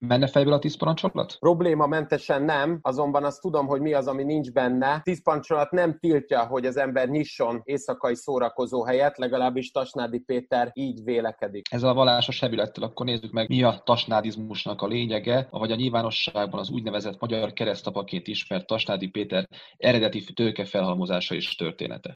Menne fejből a tíz parancsolat? Problémamentesen nem, azonban azt tudom, hogy mi az, ami nincs benne. Tíz parancsolat nem tiltja, hogy az ember nyisson éjszakai szórakozó helyet, legalábbis Tasnádi Péter így vélekedik. Ez a vallás a sebülettel, akkor nézzük meg, mi a tasnádizmusnak a lényege, vagy a nyilvánosságban az úgynevezett magyar keresztapaként ismert Tasnádi Péter eredeti tőke felhalmozása és története.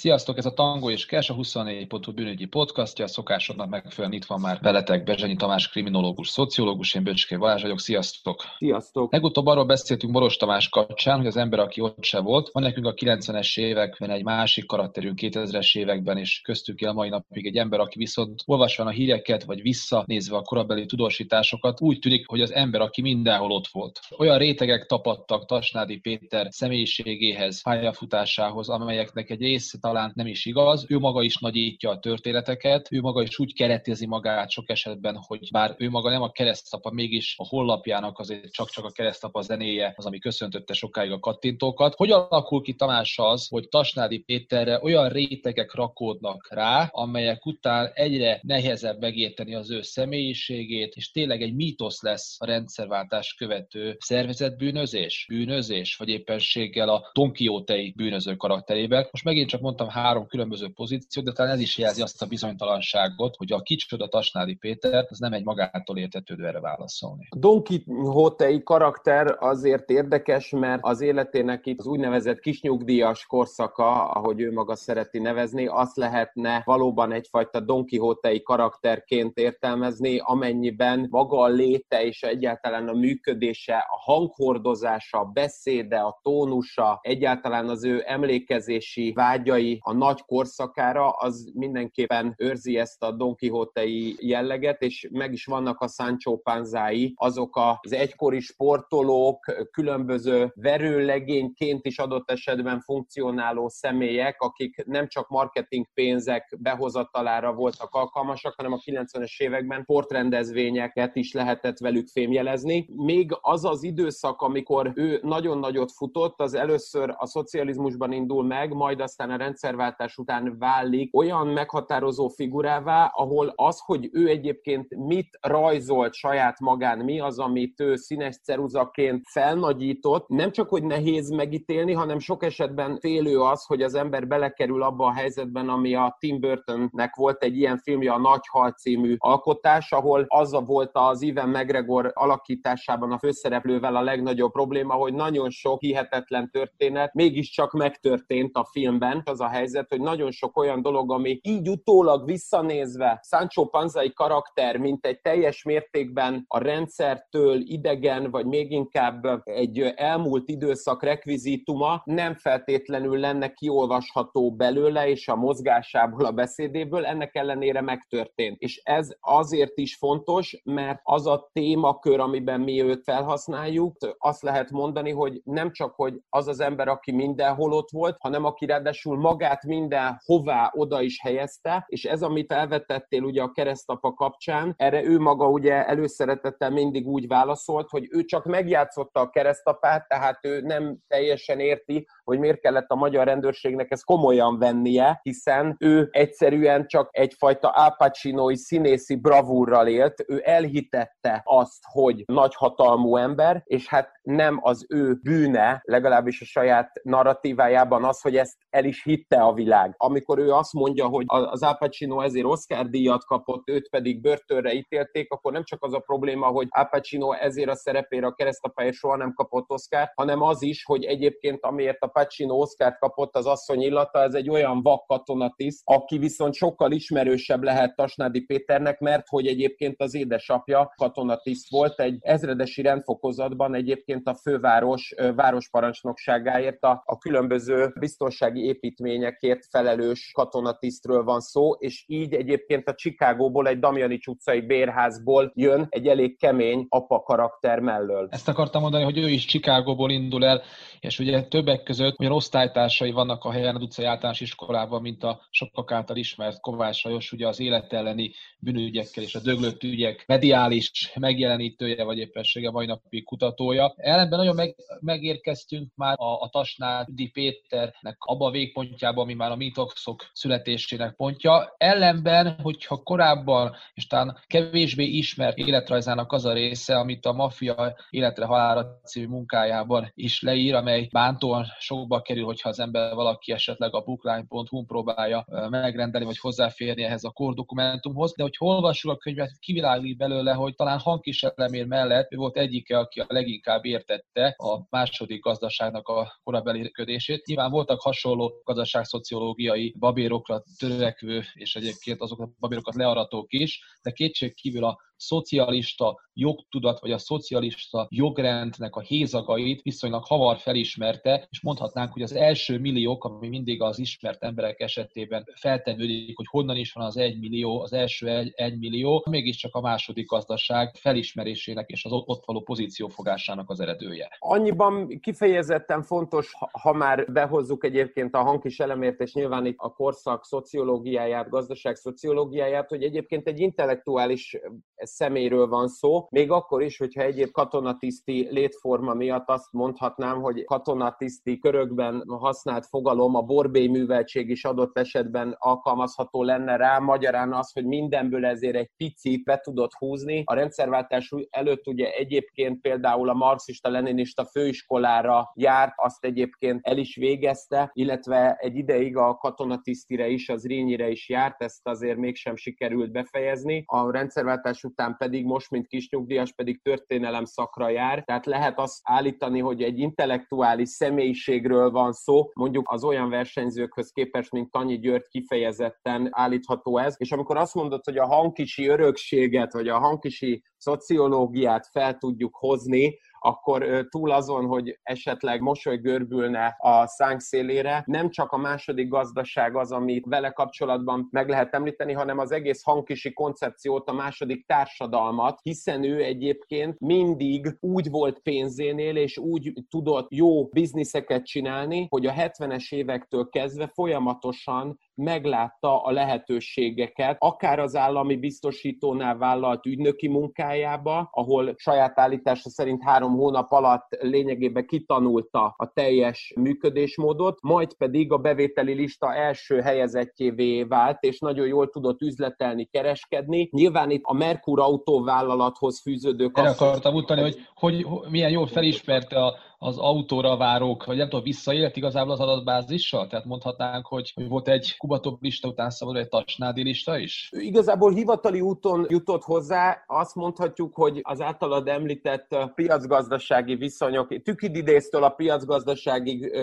Sziasztok, ez a Tango és Kes, a 24 pontú bűnügyi podcastja, a szokásodnak megfelelően itt van már veletek Bezsenyi Tamás, kriminológus, szociológus, én Böcskei Balázs vagyok, sziasztok! Sziasztok! Legutóbb arról beszéltünk Boros Tamás kapcsán, hogy az ember, aki ott se volt, van nekünk a 90-es években egy másik karakterünk 2000-es években, és köztük a mai napig egy ember, aki viszont olvasva a híreket, vagy visszanézve a korabeli tudósításokat, úgy tűnik, hogy az ember, aki mindenhol ott volt. Olyan rétegek tapadtak Tasnádi Péter személyiségéhez, pályafutásához, amelyeknek egy része talán nem is igaz. Ő maga is nagyítja a történeteket, ő maga is úgy keretezi magát sok esetben, hogy bár ő maga nem a keresztapa, mégis a hollapjának azért csak-csak a keresztapa zenéje az, ami köszöntötte sokáig a kattintókat. Hogy alakul ki Tamás az, hogy Tasnádi Péterre olyan rétegek rakódnak rá, amelyek után egyre nehezebb megérteni az ő személyiségét, és tényleg egy mítosz lesz a rendszerváltás követő szervezetbűnözés, bűnözés, vagy éppenséggel a Don Quixote bűnöző karakterében. Most megint csak mondtam három különböző pozíciót, de talán ez is jelzi azt a bizonytalanságot, hogy a kicsoda Tasnádi Péter, az nem egy magától értetődő erre válaszolni. Don Quixote karakter azért érdekes, mert az életének itt az úgynevezett kisnyugdíjas korszaka, ahogy ő maga szereti nevezni, azt lehetne valóban egyfajta Don Quixote karakterként értelmezni, amennyiben maga a léte és egyáltalán a működése, a hanghordozása, a beszéde, a tónusa, egyáltalán az ő emlékezési vágyai, a nagy korszakára, az mindenképpen őrzi ezt a Don quixote jelleget, és meg is vannak a Sancho Panzái, azok az egykori sportolók, különböző verőlegényként is adott esetben funkcionáló személyek, akik nem csak marketing pénzek behozatalára voltak alkalmasak, hanem a 90-es években sportrendezvényeket is lehetett velük fémjelezni. Még az az időszak, amikor ő nagyon nagyot futott, az először a szocializmusban indul meg, majd aztán a rendszer rendszerváltás után válik olyan meghatározó figurává, ahol az, hogy ő egyébként mit rajzolt saját magán, mi az, amit ő színes ceruzaként felnagyított, nem csak, hogy nehéz megítélni, hanem sok esetben félő az, hogy az ember belekerül abba a helyzetben, ami a Tim Burtonnek volt egy ilyen filmje, a Nagy Hal című alkotás, ahol az volt az Ivan McGregor alakításában a főszereplővel a legnagyobb probléma, hogy nagyon sok hihetetlen történet mégiscsak megtörtént a filmben. Az a helyzet, hogy nagyon sok olyan dolog, ami így utólag visszanézve Sancho Panzai karakter, mint egy teljes mértékben a rendszertől idegen, vagy még inkább egy elmúlt időszak rekvizítuma, nem feltétlenül lenne kiolvasható belőle, és a mozgásából, a beszédéből, ennek ellenére megtörtént. És ez azért is fontos, mert az a témakör, amiben mi őt felhasználjuk, azt lehet mondani, hogy nem csak, hogy az az ember, aki mindenhol ott volt, hanem aki ráadásul magát minden hová oda is helyezte, és ez, amit elvetettél ugye a keresztapa kapcsán, erre ő maga ugye előszeretettel mindig úgy válaszolt, hogy ő csak megjátszotta a keresztapát, tehát ő nem teljesen érti, hogy miért kellett a magyar rendőrségnek ezt komolyan vennie, hiszen ő egyszerűen csak egyfajta ápacsinói színészi bravúrral élt, ő elhitette azt, hogy nagyhatalmú ember, és hát nem az ő bűne, legalábbis a saját narratívájában az, hogy ezt el is hitte a világ. Amikor ő azt mondja, hogy az Al Pacino ezért Oscar díjat kapott, őt pedig börtönre ítélték, akkor nem csak az a probléma, hogy Al Pacino ezért a szerepére a keresztapályára soha nem kapott Oscar, hanem az is, hogy egyébként amiért a Pacino Oscar kapott az asszony illata, ez egy olyan vak katonatiszt, aki viszont sokkal ismerősebb lehet Tasnádi Péternek, mert hogy egyébként az édesapja katonatiszt volt, egy ezredesi rendfokozatban egyébként a főváros városparancsnokságáért a, a különböző biztonsági építményekért felelős katonatisztről van szó, és így egyébként a Csikágóból, egy Damjanics utcai bérházból jön egy elég kemény apa karakter mellől. Ezt akartam mondani, hogy ő is Csikágóból indul el, és ugye többek között olyan osztálytársai vannak a helyen utcai általános iskolában, mint a sokak által ismert Kovács Lajos, ugye az élet elleni bűnügyekkel és a döglött ügyek mediális megjelenítője, vagy éppensége mai napi kutatója. Ellenben nagyon meg, megérkeztünk már a, a Tasnádi Péternek abba a végpontjába, ami már a mitoxok születésének pontja. Ellenben, hogyha korábban, és talán kevésbé ismert életrajzának az a része, amit a Mafia életre halára című munkájában is leír, amely bántóan sokba kerül, hogyha az ember valaki esetleg a bookline.hu próbálja megrendelni, vagy hozzáférni ehhez a kordokumentumhoz. De hogy olvassuk a könyvet, kiviláglik belőle, hogy talán hangkiselemér mellett ő volt egyike, aki a leginkább értette a második gazdaságnak a korabeli ködését. Nyilván voltak hasonló gazdaságszociológiai babérokra törekvő, és egyébként azokat a babérokat learatók is, de kétség kívül a szocialista jogtudat, vagy a szocialista jogrendnek a hézagait viszonylag hamar felismerte, és mondhatnánk, hogy az első milliók, ami mindig az ismert emberek esetében feltevődik, hogy honnan is van az egy millió, az első egy, egy millió, mégiscsak a második gazdaság felismerésének és az ott való pozíciófogásának az eredője. Annyiban kifejezetten fontos, ha már behozzuk egyébként a hangkis elemért, és nyilván itt a korszak szociológiáját, gazdaság szociológiáját, hogy egyébként egy intellektuális személyről van szó, még akkor is, hogyha egyéb katonatiszti létforma miatt azt mondhatnám, hogy katonatiszti körökben használt fogalom, a borbély műveltség is adott esetben alkalmazható lenne rá, magyarán az, hogy mindenből ezért egy picit be tudott húzni. A rendszerváltás előtt ugye egyébként például a marxista-leninista főiskolára járt, azt egyébként el is végezte, illetve egy ideig a katonatisztire is, az Rényire is járt, ezt azért mégsem sikerült befejezni. A rendszerváltás után pedig most, mint kisnyugdíjas, pedig történelem szakra jár. Tehát lehet azt állítani, hogy egy intellektuális személyiségről van szó, mondjuk az olyan versenyzőkhöz képest, mint Tanyi György kifejezetten állítható ez. És amikor azt mondod, hogy a hangkisi örökséget, vagy a hangkisi szociológiát fel tudjuk hozni, akkor túl azon, hogy esetleg mosoly görbülne a szánk szélére, nem csak a második gazdaság az, amit vele kapcsolatban meg lehet említeni, hanem az egész hangkisi koncepciót, a második társadalmat, hiszen ő egyébként mindig úgy volt pénzénél, és úgy tudott jó bizniszeket csinálni, hogy a 70-es évektől kezdve folyamatosan meglátta a lehetőségeket, akár az állami biztosítónál vállalt ügynöki munkájába, ahol saját állítása szerint három hónap alatt lényegében kitanulta a teljes működésmódot, majd pedig a bevételi lista első helyezettjévé vált, és nagyon jól tudott üzletelni, kereskedni. Nyilván itt a Merkur autóvállalathoz fűződő... Erre akartam utalni, hogy, hogy, hogy milyen jól felismerte a az autóra várók, vagy nem tudom, visszaélt igazából az adatbázissal? Tehát mondhatnánk, hogy, volt egy Kubatov lista, után szabad egy Tasnádi lista is? Igazából hivatali úton jutott hozzá, azt mondhatjuk, hogy az általad említett piacgazdasági viszonyok, tükididéztől a piacgazdaságig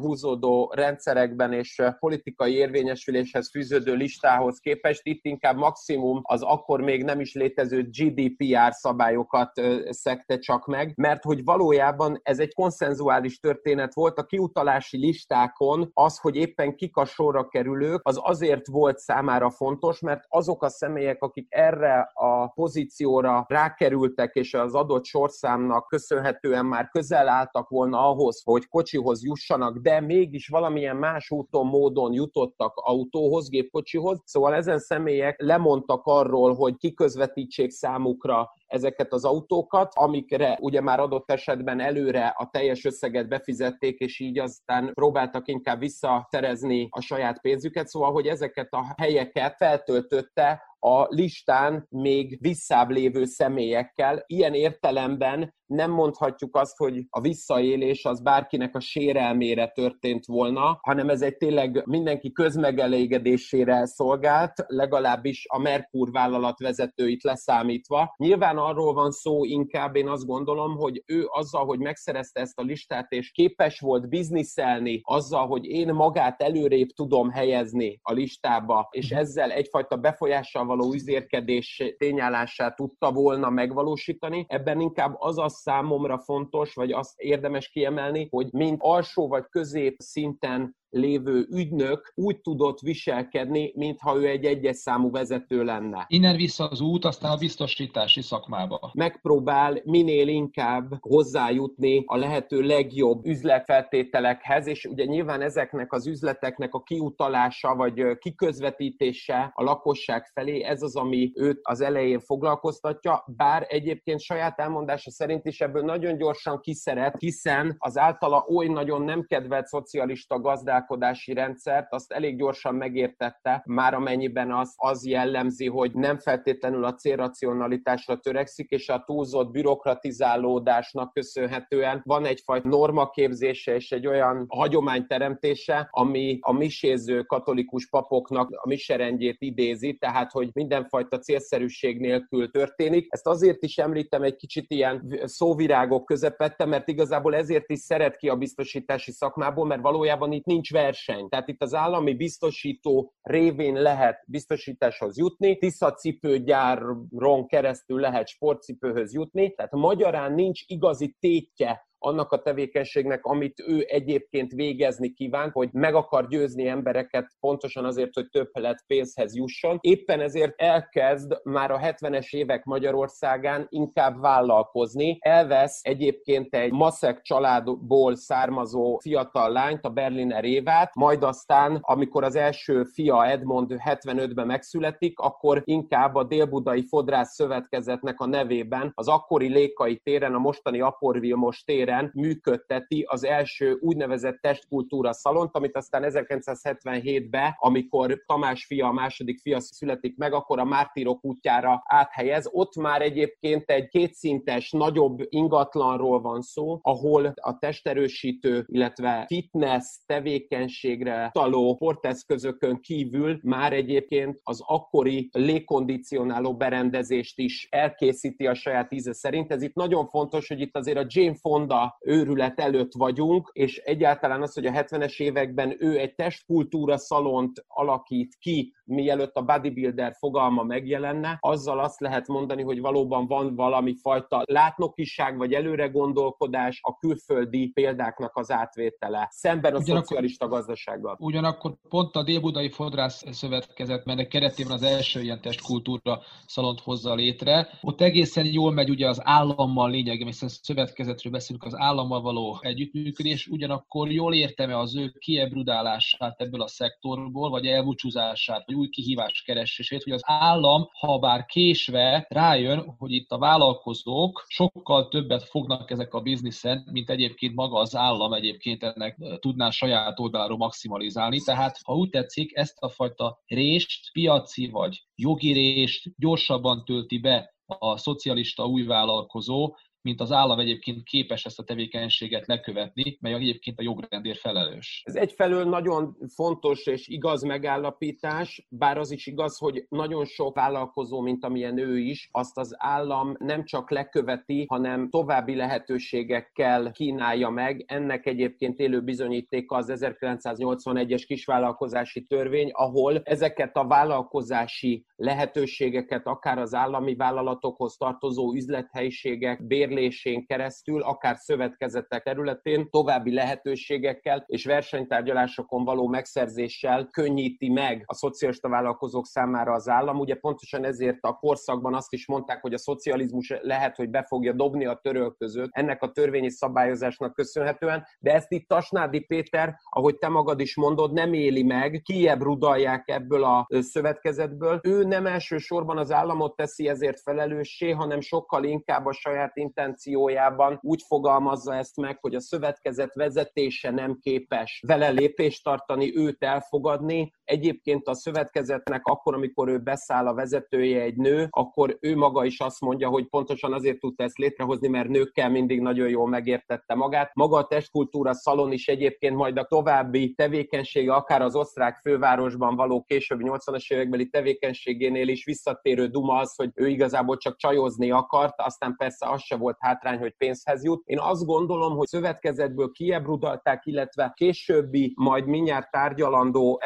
húzódó rendszerekben és politikai érvényesüléshez fűződő listához képest itt inkább maximum az akkor még nem is létező GDPR szabályokat szekte csak meg, mert hogy valójában ez egy egy konszenzuális történet volt a kiutalási listákon, az, hogy éppen kik a sorra kerülők, az azért volt számára fontos, mert azok a személyek, akik erre a pozícióra rákerültek, és az adott sorszámnak köszönhetően már közel álltak volna ahhoz, hogy kocsihoz jussanak, de mégis valamilyen más úton, módon jutottak autóhoz, gépkocsihoz. Szóval ezen személyek lemondtak arról, hogy kiközvetítsék számukra ezeket az autókat, amikre ugye már adott esetben előre a teljes összeget befizették, és így aztán próbáltak inkább visszaszerezni a saját pénzüket, szóval, hogy ezeket a helyeket feltöltötte a listán még visszább lévő személyekkel. Ilyen értelemben nem mondhatjuk azt, hogy a visszaélés az bárkinek a sérelmére történt volna, hanem ez egy tényleg mindenki közmegelégedésére szolgált, legalábbis a Merkur vállalat vezetőit leszámítva. Nyilván arról van szó inkább, én azt gondolom, hogy ő azzal, hogy megszerezte ezt a listát, és képes volt bizniszelni azzal, hogy én magát előrébb tudom helyezni a listába, és mhm. ezzel egyfajta befolyással való üzérkedés tényállását tudta volna megvalósítani. Ebben inkább az a számomra fontos, vagy azt érdemes kiemelni, hogy mind alsó vagy közép szinten lévő ügynök úgy tudott viselkedni, mintha ő egy egyes számú vezető lenne. Innen vissza az út, aztán a biztosítási szakmába. Megpróbál minél inkább hozzájutni a lehető legjobb üzletfeltételekhez, és ugye nyilván ezeknek az üzleteknek a kiutalása vagy kiközvetítése a lakosság felé, ez az, ami őt az elején foglalkoztatja, bár egyébként saját elmondása szerint is ebből nagyon gyorsan kiszeret, hiszen az általa oly nagyon nem kedvelt szocialista gazdálkodási rendszert, azt elég gyorsan megértette, már amennyiben az, az jellemzi, hogy nem feltétlenül a célracionalitásra törekszik, és a túlzott bürokratizálódásnak köszönhetően van egyfajta normaképzése és egy olyan hagyományteremtése, ami a miséző katolikus papoknak a miserendjét idézi, tehát hogy mindenfajta célszerűség nélkül történik. Ezt azért is említem egy kicsit ilyen szóvirágok közepette, mert igazából ezért is szeret ki a biztosítási szakmából, mert valójában itt nincs verseny. Tehát itt az állami biztosító révén lehet biztosításhoz jutni, Tisza cipőgyáron keresztül lehet sportcipőhöz jutni, tehát magyarán nincs igazi tétje annak a tevékenységnek, amit ő egyébként végezni kíván, hogy meg akar győzni embereket pontosan azért, hogy több lett pénzhez jusson. Éppen ezért elkezd már a 70-es évek Magyarországán inkább vállalkozni. Elvesz egyébként egy maszek családból származó fiatal lányt, a Berliner Évát, majd aztán, amikor az első fia Edmond 75-ben megszületik, akkor inkább a Délbudai Fodrász Szövetkezetnek a nevében az akkori Lékai téren, a mostani Apor téren téren működteti az első úgynevezett testkultúra szalont, amit aztán 1977-ben, amikor Tamás fia, a második fia születik meg, akkor a Mártírok útjára áthelyez. Ott már egyébként egy kétszintes, nagyobb ingatlanról van szó, ahol a testerősítő, illetve fitness tevékenységre taló sporteszközökön kívül már egyébként az akkori légkondicionáló berendezést is elkészíti a saját íze szerint. Ez itt nagyon fontos, hogy itt azért a Jane Fonda őrület előtt vagyunk, és egyáltalán az, hogy a 70-es években ő egy testkultúra szalont alakít ki, mielőtt a bodybuilder fogalma megjelenne, azzal azt lehet mondani, hogy valóban van valami fajta látnokiság vagy előre gondolkodás a külföldi példáknak az átvétele, szemben a ugyanakkor, szocialista gazdasággal. Ugyanakkor pont a Dél-Budai Fodrász Szövetkezet, melynek keretében az első ilyen testkultúra szalont hozza létre. Ott egészen jól megy ugye az állammal lényegében, hiszen szövetkezetről beszélünk, az állammal való együttműködés, ugyanakkor jól értem-e az ő kiebrudálását ebből a szektorból, vagy elbúcsúzását, vagy új kihívás keresését, hogy az állam, ha bár késve rájön, hogy itt a vállalkozók sokkal többet fognak ezek a bizniszen, mint egyébként maga az állam egyébként ennek tudná saját oldaláról maximalizálni. Tehát, ha úgy tetszik, ezt a fajta rést, piaci vagy jogi rést gyorsabban tölti be a szocialista új vállalkozó, mint az állam egyébként képes ezt a tevékenységet lekövetni, mely egyébként a jogrendért felelős. Ez egyfelől nagyon fontos és igaz megállapítás, bár az is igaz, hogy nagyon sok vállalkozó, mint amilyen ő is, azt az állam nem csak leköveti, hanem további lehetőségekkel kínálja meg. Ennek egyébként élő bizonyítéka az 1981-es kisvállalkozási törvény, ahol ezeket a vállalkozási lehetőségeket akár az állami vállalatokhoz tartozó üzlethelyiségek, bér bérlésén keresztül, akár szövetkezetek területén további lehetőségekkel és versenytárgyalásokon való megszerzéssel könnyíti meg a szocialista vállalkozók számára az állam. Ugye pontosan ezért a korszakban azt is mondták, hogy a szocializmus lehet, hogy be fogja dobni a törölközőt ennek a törvényi szabályozásnak köszönhetően, de ezt itt Tasnádi Péter, ahogy te magad is mondod, nem éli meg, kiebb rudalják ebből a szövetkezetből. Ő nem elsősorban az államot teszi ezért felelőssé, hanem sokkal inkább a saját intenciójában úgy fogalmazza ezt meg, hogy a szövetkezet vezetése nem képes vele lépést tartani, őt elfogadni. Egyébként a szövetkezetnek akkor, amikor ő beszáll a vezetője egy nő, akkor ő maga is azt mondja, hogy pontosan azért tudta ezt létrehozni, mert nőkkel mindig nagyon jól megértette magát. Maga a testkultúra szalon is egyébként majd a további tevékenysége, akár az osztrák fővárosban való későbbi 80-as évekbeli tevékenységénél is visszatérő duma az, hogy ő igazából csak csajozni akart, aztán persze az se volt hátrány, hogy pénzhez jut. Én azt gondolom, hogy szövetkezetből kiebrudalták, illetve későbbi, majd mindjárt tárgyalandó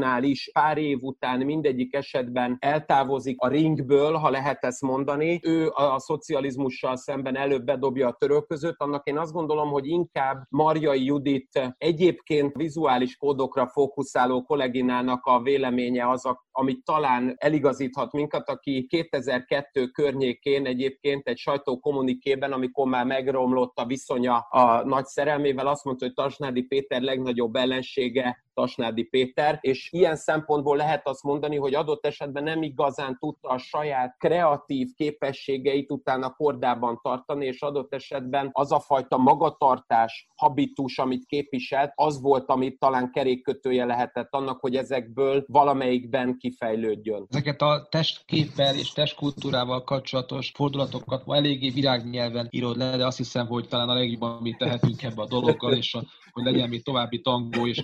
etapoknál is pár év után mindegyik esetben eltávozik a ringből, ha lehet ezt mondani. Ő a szocializmussal szemben előbb bedobja a törölközőt, annak én azt gondolom, hogy inkább Marjai Judit egyébként vizuális kódokra fókuszáló kolléginának a véleménye az, amit talán eligazíthat minket, aki 2002 környékén egyébként egy sajtókommunikében, amikor már megromlott a viszonya a nagy szerelmével, azt mondta, hogy Tasnádi Péter legnagyobb ellensége Tasnádi Péter, és ilyen szempontból lehet azt mondani, hogy adott esetben nem igazán tudta a saját kreatív képességeit utána kordában tartani, és adott esetben az a fajta magatartás, habitus, amit képviselt, az volt, amit talán kerékkötője lehetett annak, hogy ezekből valamelyikben kifejlődjön. Ezeket a testképpel és testkultúrával kapcsolatos fordulatokat ma eléggé világnyelven írod le, de azt hiszem, hogy talán a legjobb, amit tehetünk ebbe a dologgal, és a, hogy legyen még további tangó és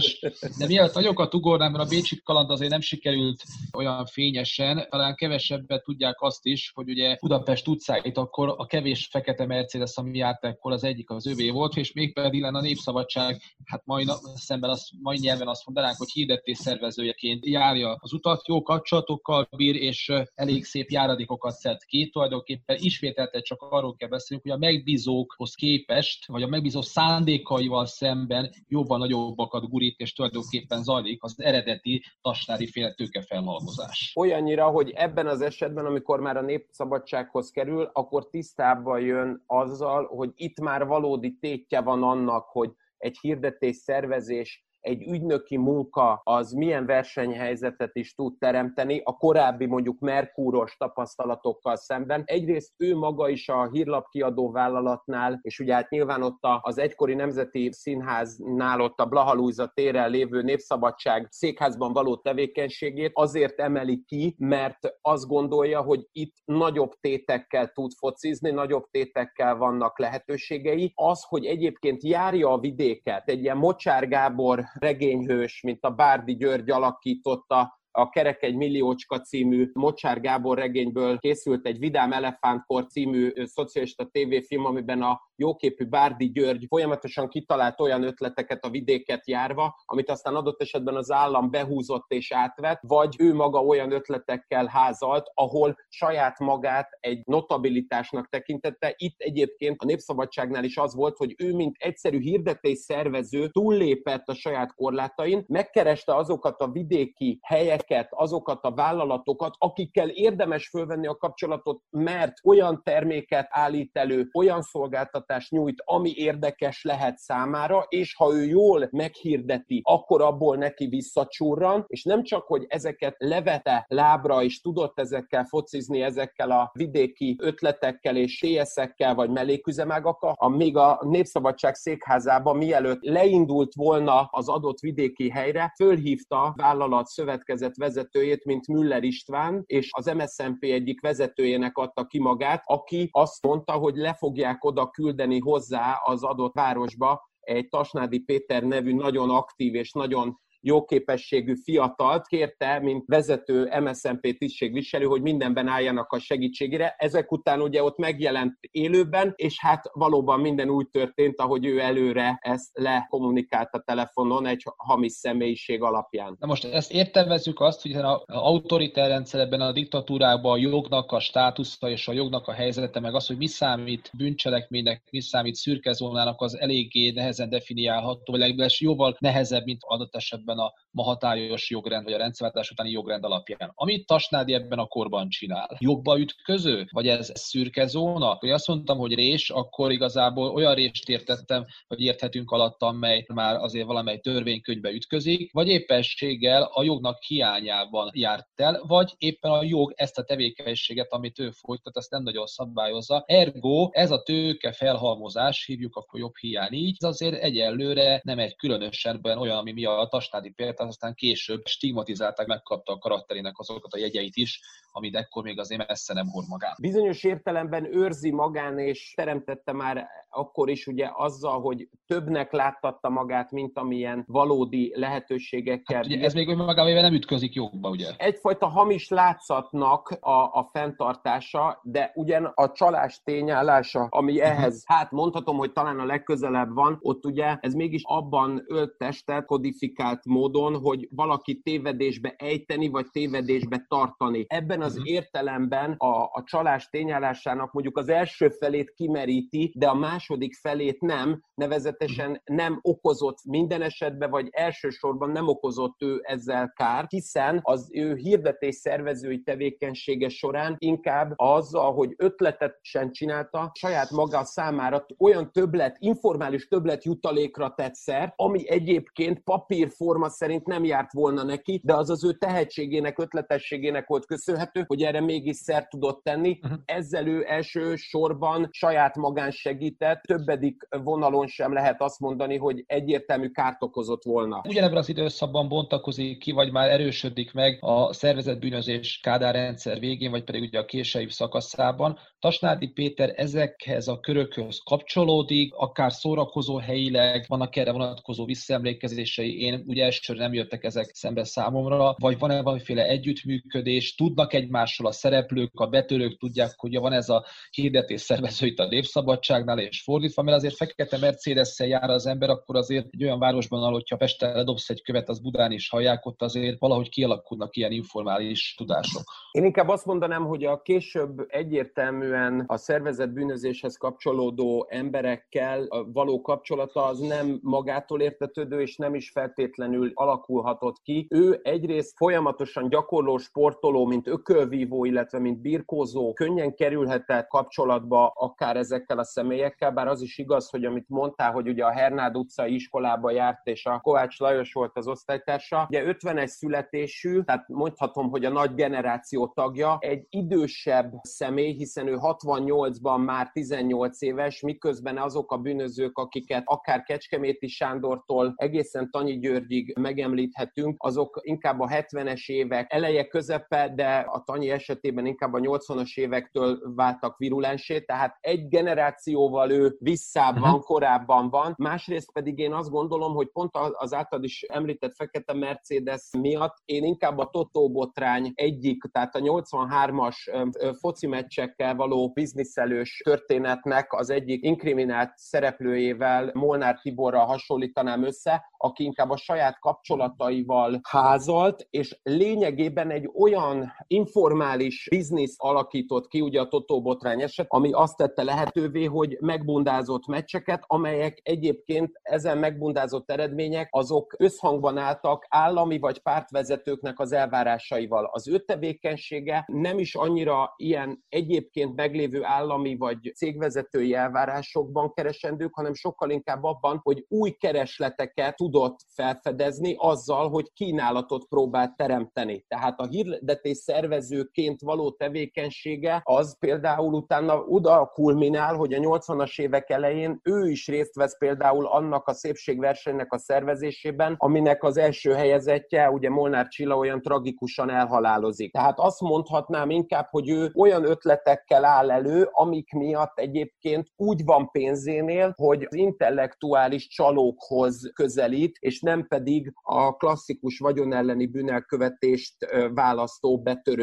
kesadás. De mielőtt nagyokat ugornám, mert a Bécsi kaland azért nem sikerült olyan fényesen, talán kevesebbet tudják azt is, hogy ugye Budapest utcáit akkor a kevés fekete Mercedes, ami járt ekkor, az egyik az övé volt, és még pedig lenne a Népszabadság, hát mai szemben az, mai nyelven azt mondanánk, hogy hirdetés szervezőjeként járja az utat, jó kapcsolatokkal bír, és elég szép járadékokat szed ki. Tulajdonképpen ismételten csak arról kell beszélnünk, hogy a megbízókhoz képest, vagy a megbízó szándékaival szemben jobban nagyobbakat gurít, és tulajdonképpen zajlik az eredeti tasnári féle tőkefelhalmozás. Olyannyira, hogy ebben az esetben, amikor már a népszabadsághoz kerül, akkor tisztában jön azzal, hogy itt már valódi tétje van annak, hogy egy hirdetés szervezés egy ügynöki munka az milyen versenyhelyzetet is tud teremteni a korábbi mondjuk Merkúros tapasztalatokkal szemben. Egyrészt ő maga is a hírlapkiadó vállalatnál, és ugye hát nyilván ott az egykori Nemzeti Színháznál ott a Blaha Lujza téren lévő Népszabadság székházban való tevékenységét azért emeli ki, mert azt gondolja, hogy itt nagyobb tétekkel tud focizni, nagyobb tétekkel vannak lehetőségei. Az, hogy egyébként járja a vidéket, egy ilyen Mocsár Gábor regényhős, mint a Bárdi György alakította, a Kerek egy milliócska című Mocsár Gábor regényből készült egy Vidám Elefántkor című szocialista tévéfilm, amiben a jóképű Bárdi György folyamatosan kitalált olyan ötleteket a vidéket járva, amit aztán adott esetben az állam behúzott és átvett, vagy ő maga olyan ötletekkel házalt, ahol saját magát egy notabilitásnak tekintette. Itt egyébként a Népszabadságnál is az volt, hogy ő, mint egyszerű hirdetés szervező túllépett a saját korlátain, megkereste azokat a vidéki helyeket, azokat a vállalatokat, akikkel érdemes fölvenni a kapcsolatot, mert olyan terméket állít elő, olyan szolgáltatást, szolgáltatást nyújt, ami érdekes lehet számára, és ha ő jól meghirdeti, akkor abból neki visszacsúrran, és nem csak, hogy ezeket levete lábra, és tudott ezekkel focizni, ezekkel a vidéki ötletekkel és TS-ekkel, vagy melléküzemágakkal, a még a Népszabadság székházában mielőtt leindult volna az adott vidéki helyre, fölhívta vállalat szövetkezet vezetőjét, mint Müller István, és az MSZNP egyik vezetőjének adta ki magát, aki azt mondta, hogy le fogják oda küldeni küldeni hozzá az adott városba egy Tasnádi Péter nevű nagyon aktív és nagyon jó képességű fiatalt kérte, mint vezető MSZNP tisztségviselő, hogy mindenben álljanak a segítségére. Ezek után ugye ott megjelent élőben, és hát valóban minden úgy történt, ahogy ő előre ezt lekommunikált a telefonon egy hamis személyiség alapján. Na most ezt értelmezzük azt, hogy az autoritár rendszerben, a diktatúrában a jognak a státusza és a jognak a helyzete, meg az, hogy mi számít bűncselekménynek, mi számít szürkezónának, az eléggé nehezen definiálható, legalábbis jóval nehezebb, mint adott esetben ebben a ma hatályos jogrend, vagy a rendszerváltás utáni jogrend alapján. Amit Tasnádi ebben a korban csinál, jogba ütköző, vagy ez szürke zóna? Hogy azt mondtam, hogy rés, akkor igazából olyan rést értettem, hogy érthetünk alatt, amely már azért valamely törvénykönyvbe ütközik, vagy éppenséggel a jognak hiányában járt el, vagy éppen a jog ezt a tevékenységet, amit ő folytat, ezt nem nagyon szabályozza. Ergo, ez a tőke felhalmozás, hívjuk akkor jobb hiány így, ez azért egyelőre nem egy különösebben olyan, ami miatt a családi példát, aztán később stigmatizálták, megkapta a karakterének azokat a jegyeit is, amit ekkor még azért messze nem hord magán. Bizonyos értelemben őrzi magán, és teremtette már akkor is ugye azzal, hogy többnek láttatta magát, mint amilyen valódi lehetőségekkel. Hát ugye ez még önmagában nem ütközik jobba, ugye? Egyfajta hamis látszatnak a, a fenntartása, de ugyan a csalás tényállása, ami mhm. ehhez, hát mondhatom, hogy talán a legközelebb van, ott ugye ez mégis abban ölt testet, kodifikált módon, hogy valaki tévedésbe ejteni, vagy tévedésbe tartani. Ebben az uh-huh. értelemben a, a csalás tényállásának mondjuk az első felét kimeríti, de a második felét nem, nevezetesen uh-huh. nem okozott minden esetben, vagy elsősorban nem okozott ő ezzel kár, hiszen az ő hirdetés szervezői tevékenysége során inkább az, ahogy ötletet sem csinálta, saját maga számára olyan többlet, informális többlet jutalékra tett szer, ami egyébként papírforma szerint nem járt volna neki, de az az ő tehetségének, ötletességének volt köszönhető, hogy erre mégis szert tudott tenni. Uh-huh. Ezzel ő első sorban saját magán segített, többedik vonalon sem lehet azt mondani, hogy egyértelmű kárt okozott volna. Ugyanebben az időszakban bontakozik ki, vagy már erősödik meg a szervezetbűnözés Kádár rendszer végén, vagy pedig ugye a késői szakaszában. Tasnádi Péter ezekhez a körökhöz kapcsolódik, akár szórakozó helyileg, vannak erre vonatkozó visszaemlékezései, én ugye elsőre nem jöttek ezek szembe számomra, vagy van-e valamiféle együttműködés, tudnak egymással a szereplők, a betörők tudják, hogy van ez a hirdetés szervező itt a Népszabadságnál, és fordítva, mert azért fekete mercedes jár az ember, akkor azért egy olyan városban, ahol ha Pesten ledobsz egy követ, az Budán is hallják, ott azért valahogy kialakulnak ilyen informális tudások. Én inkább azt mondanám, hogy a később egyértelműen a szervezet bűnözéshez kapcsolódó emberekkel való kapcsolata az nem magától értetődő, és nem is feltétlenül alakulhatott ki. Ő egyrészt folyamatosan gyakorló sportoló, mint ökölvívó, illetve mint birkózó, könnyen kerülhetett kapcsolatba akár ezekkel a személyekkel, bár az is igaz, hogy amit mondtál, hogy ugye a Hernád utcai iskolába járt, és a Kovács Lajos volt az osztálytársa. Ugye 51 születésű, tehát mondhatom, hogy a nagy generáció tagja, egy idősebb személy, hiszen ő 68-ban már 18 éves, miközben azok a bűnözők, akiket akár Kecskeméti Sándortól egészen Tanyi Györgyig megemlíthetünk, azok inkább a 70-es évek eleje közepe, de a Tanyi esetében inkább a 80-as évektől váltak virulensé, tehát egy generációval ő visszább van, uh-huh. korábban van. Másrészt pedig én azt gondolom, hogy pont az által is említett fekete Mercedes miatt én inkább a Totó botrány egyik, tehát a 83-as foci meccsekkel való bizniszelős történetnek az egyik inkriminált szereplőjével, Molnár Tiborral hasonlítanám össze, aki inkább a saját kapcsolataival házalt, és lényegében egy olyan informális biznisz alakított ki, ugye a Totó botrány eset, ami azt tette lehetővé, hogy megbundázott meccseket, amelyek egyébként ezen megbundázott eredmények, azok összhangban álltak állami vagy pártvezetőknek az elvárásaival. Az ő tevékenysége nem is annyira ilyen egyébként meglévő állami vagy cégvezetői elvárásokban keresendők, hanem sokkal inkább abban, hogy új keresleteket tudott felfedezni azzal, hogy kínálatot próbált teremteni. Tehát a hirdetés szervezőként való tevékenysége az például utána oda kulminál, hogy a 80-as évek elején ő is részt vesz például annak a szépségversenynek a szervezésében, aminek az első helyezettje, ugye Molnár Csilla olyan tragikusan elhalálozik. Tehát azt mondhatnám inkább, hogy ő olyan ötletekkel áll elő, amik miatt egyébként úgy van pénzénél, hogy az intellektuális csalókhoz közelít, és nem pedig a klasszikus vagyonelleni bűnelkövetést választó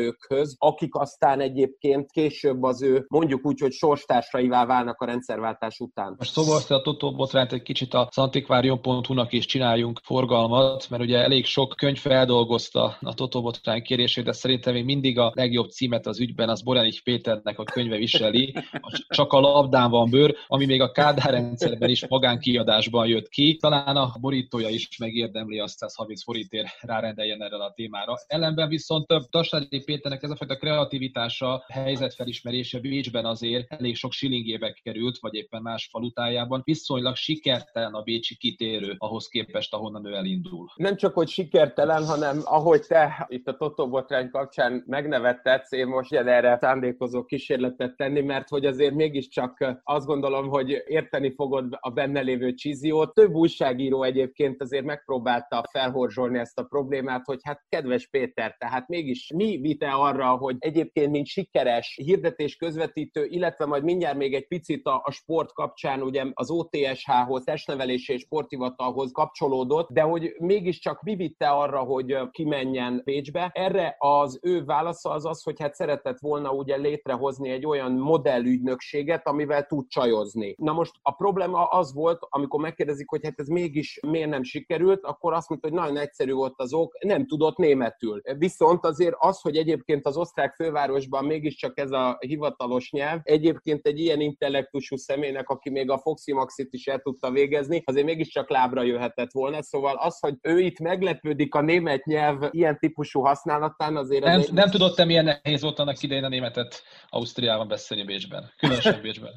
betörőkhöz, akik aztán egyébként később az ő mondjuk úgy, hogy sorstársaivá válnak a rendszerváltás után. Most szóval a Totó botrányt egy kicsit a antikvárium.hu-nak is csináljunk forgalmat, mert ugye elég sok könyv feldolgozta a Totó botrány kérését, de szerintem még mindig a legjobb címet az ügyben az Borenich Péternek a könyve viseli, csak a labdán van bőr, ami még a Kádár rendszerben is magánkiadásban jött ki. Talán a borítója is megérdemli azt 130 forintért rárendeljen erre a témára. Ellenben viszont Tasládi Péternek ez a fajta kreativitása, helyzetfelismerése Bécsben azért elég sok shillingébe került, vagy éppen más falutájában. Viszonylag sikertelen a bécsi kitérő ahhoz képest, ahonnan ő elindul. Nem csak, hogy sikertelen, hanem ahogy te itt a Totó botrány kapcsán megnevettetsz, én most erre szándékozó kísérletet tenni, mert hogy azért mégiscsak azt gondolom, hogy érteni fogod a benne lévő csíziót. Több újságíró egyébként azért megpróbálta felhorzsolni ezt a problémát, hogy hát kedves Péter, tehát mégis mi épít-e arra, hogy egyébként, mint sikeres hirdetés közvetítő, illetve majd mindjárt még egy picit a, a sport kapcsán, ugye az OTSH-hoz, testnevelési és sporthivatalhoz kapcsolódott, de hogy mégiscsak mi vitte arra, hogy kimenjen Pécsbe. Erre az ő válasza az az, hogy hát szeretett volna ugye létrehozni egy olyan modellügynökséget, amivel tud csajozni. Na most a probléma az volt, amikor megkérdezik, hogy hát ez mégis miért nem sikerült, akkor azt mondta, hogy nagyon egyszerű volt az ok, nem tudott németül. Viszont azért az, hogy egyébként az osztrák fővárosban mégiscsak ez a hivatalos nyelv, egyébként egy ilyen intellektusú személynek, aki még a Foxy Maxit is el tudta végezni, azért mégiscsak lábra jöhetett volna. Szóval az, hogy ő itt meglepődik a német nyelv ilyen típusú használatán, azért... Nem, azért... nem tudott milyen nehéz volt annak idején a németet Ausztriában beszélni Bécsben. Különösen Bécsben.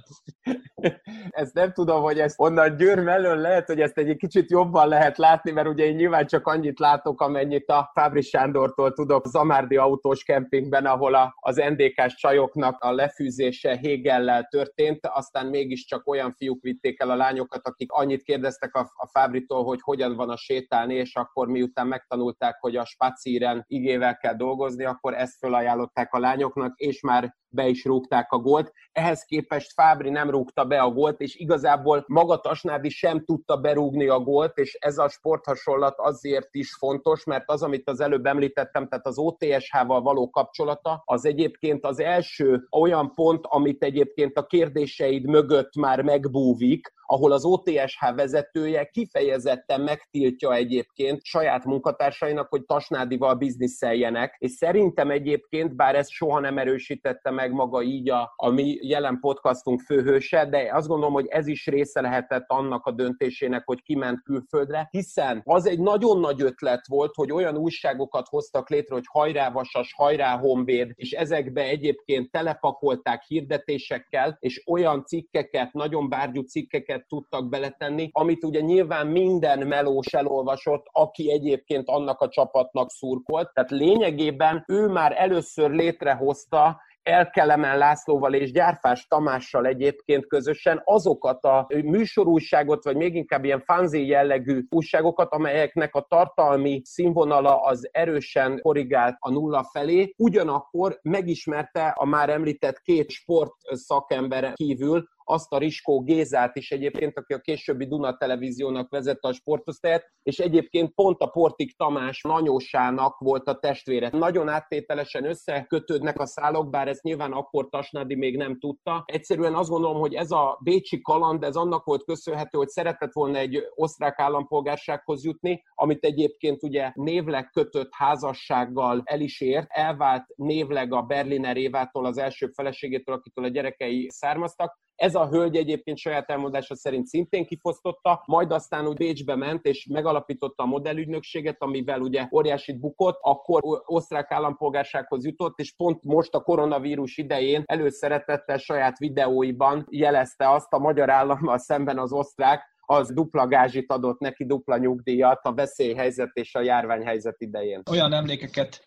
ezt nem tudom, hogy ezt onnan Győr mellől lehet, hogy ezt egy kicsit jobban lehet látni, mert ugye én nyilván csak annyit látok, amennyit a Fábri Sándortól tudok Zamárdi autós kempingben, ahol a, az NDK-s csajoknak a lefűzése Hegellel történt, aztán mégiscsak olyan fiúk vitték el a lányokat, akik annyit kérdeztek a, a Fábritól, hogy hogyan van a sétálni, és akkor miután megtanulták, hogy a spacíren igével kell dolgozni, akkor ezt felajánlották a lányoknak, és már be is rúgták a gólt. Ehhez képest Fábri nem rúgta be a gólt, és igazából maga Tasnádi sem tudta berúgni a gólt, és ez a sporthasonlat azért is fontos, mert az, amit az előbb említettem, tehát az OTSH-val való kapcsolata, az egyébként az első olyan pont, amit egyébként a kérdéseid mögött már megbúvik, ahol az OTSH vezetője kifejezetten megtiltja egyébként saját munkatársainak, hogy Tasnádival bizniszeljenek, és szerintem egyébként, bár ezt soha nem erősítette meg maga így a, a mi jelen podcastunk főhőse, de azt gondolom, hogy ez is része lehetett annak a döntésének, hogy kiment külföldre, hiszen az egy nagyon nagy ötlet volt, hogy olyan újságokat hoztak létre, hogy hajrá Vasas, hajrá Honvéd, és ezekbe egyébként telepakolták hirdetésekkel, és olyan cikkeket, nagyon bárgyú cikkeket tudtak beletenni, amit ugye nyilván minden melós elolvasott, aki egyébként annak a csapatnak szurkolt. Tehát lényegében ő már először létrehozta Elkelemen Lászlóval és Gyárfás Tamással egyébként közösen azokat a műsorújságot, vagy még inkább ilyen fanzi jellegű újságokat, amelyeknek a tartalmi színvonala az erősen korrigált a nulla felé, ugyanakkor megismerte a már említett két sport szakember kívül azt a Riskó Gézát is egyébként, aki a későbbi Duna televíziónak vezette a sportosztályát, és egyébként pont a Portik Tamás anyósának volt a testvére. Nagyon áttételesen összekötődnek a szálok, bár ezt nyilván akkor Tasnádi még nem tudta. Egyszerűen azt gondolom, hogy ez a Bécsi kaland, ez annak volt köszönhető, hogy szeretett volna egy osztrák állampolgársághoz jutni, amit egyébként ugye névleg kötött házassággal el is ért, elvált névleg a Berliner Évától, az első feleségétől, akitől a gyerekei származtak, ez a hölgy egyébként saját elmondása szerint szintén kifosztotta, majd aztán úgy Bécsbe ment, és megalapította a modellügynökséget, amivel ugye óriásit bukott, akkor osztrák állampolgársághoz jutott, és pont most a koronavírus idején előszeretettel saját videóiban jelezte azt a magyar állammal szemben az osztrák, az dupla gázsit adott neki, dupla nyugdíjat a veszélyhelyzet és a járványhelyzet idején. Olyan emlékeket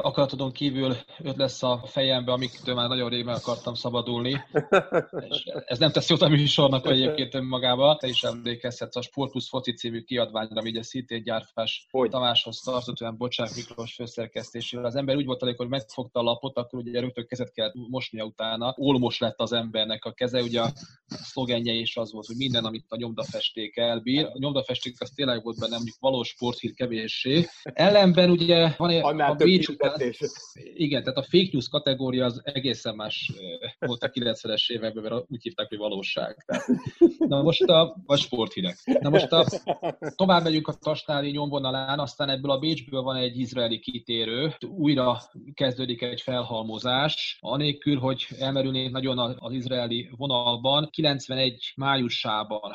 akaratodon kívül öt lesz a fejembe, amiktől már nagyon régen akartam szabadulni. És ez nem tesz jót a műsornak egyébként önmagába. Te is emlékezhetsz a Sport Plus Foci című kiadványra, ugye szintén gyárfás hogy? Tamáshoz tartott olyan Bocsánat Miklós főszerkesztésével. Az ember úgy volt elég, hogy megfogta a lapot, akkor ugye rögtön kezet kellett mosnia utána. Olmos lett az embernek a keze, ugye a szlogenje is az volt, hogy minden, amit a nyomdafesték elbír. A nyomdafesték az tényleg volt benne, mondjuk valós sporthír kevéssé. Ellenben ugye van egy, igen, tehát a fake news kategória az egészen más volt a 90-es években, mert úgy hívták, hogy valóság. Tehát, na most a, vagy sporthírek. Na most a, tovább megyünk a Tasnáli nyomvonalán, aztán ebből a Bécsből van egy izraeli kitérő, újra kezdődik egy felhalmozás, anélkül, hogy elmerülnék nagyon az izraeli vonalban. 91 májusában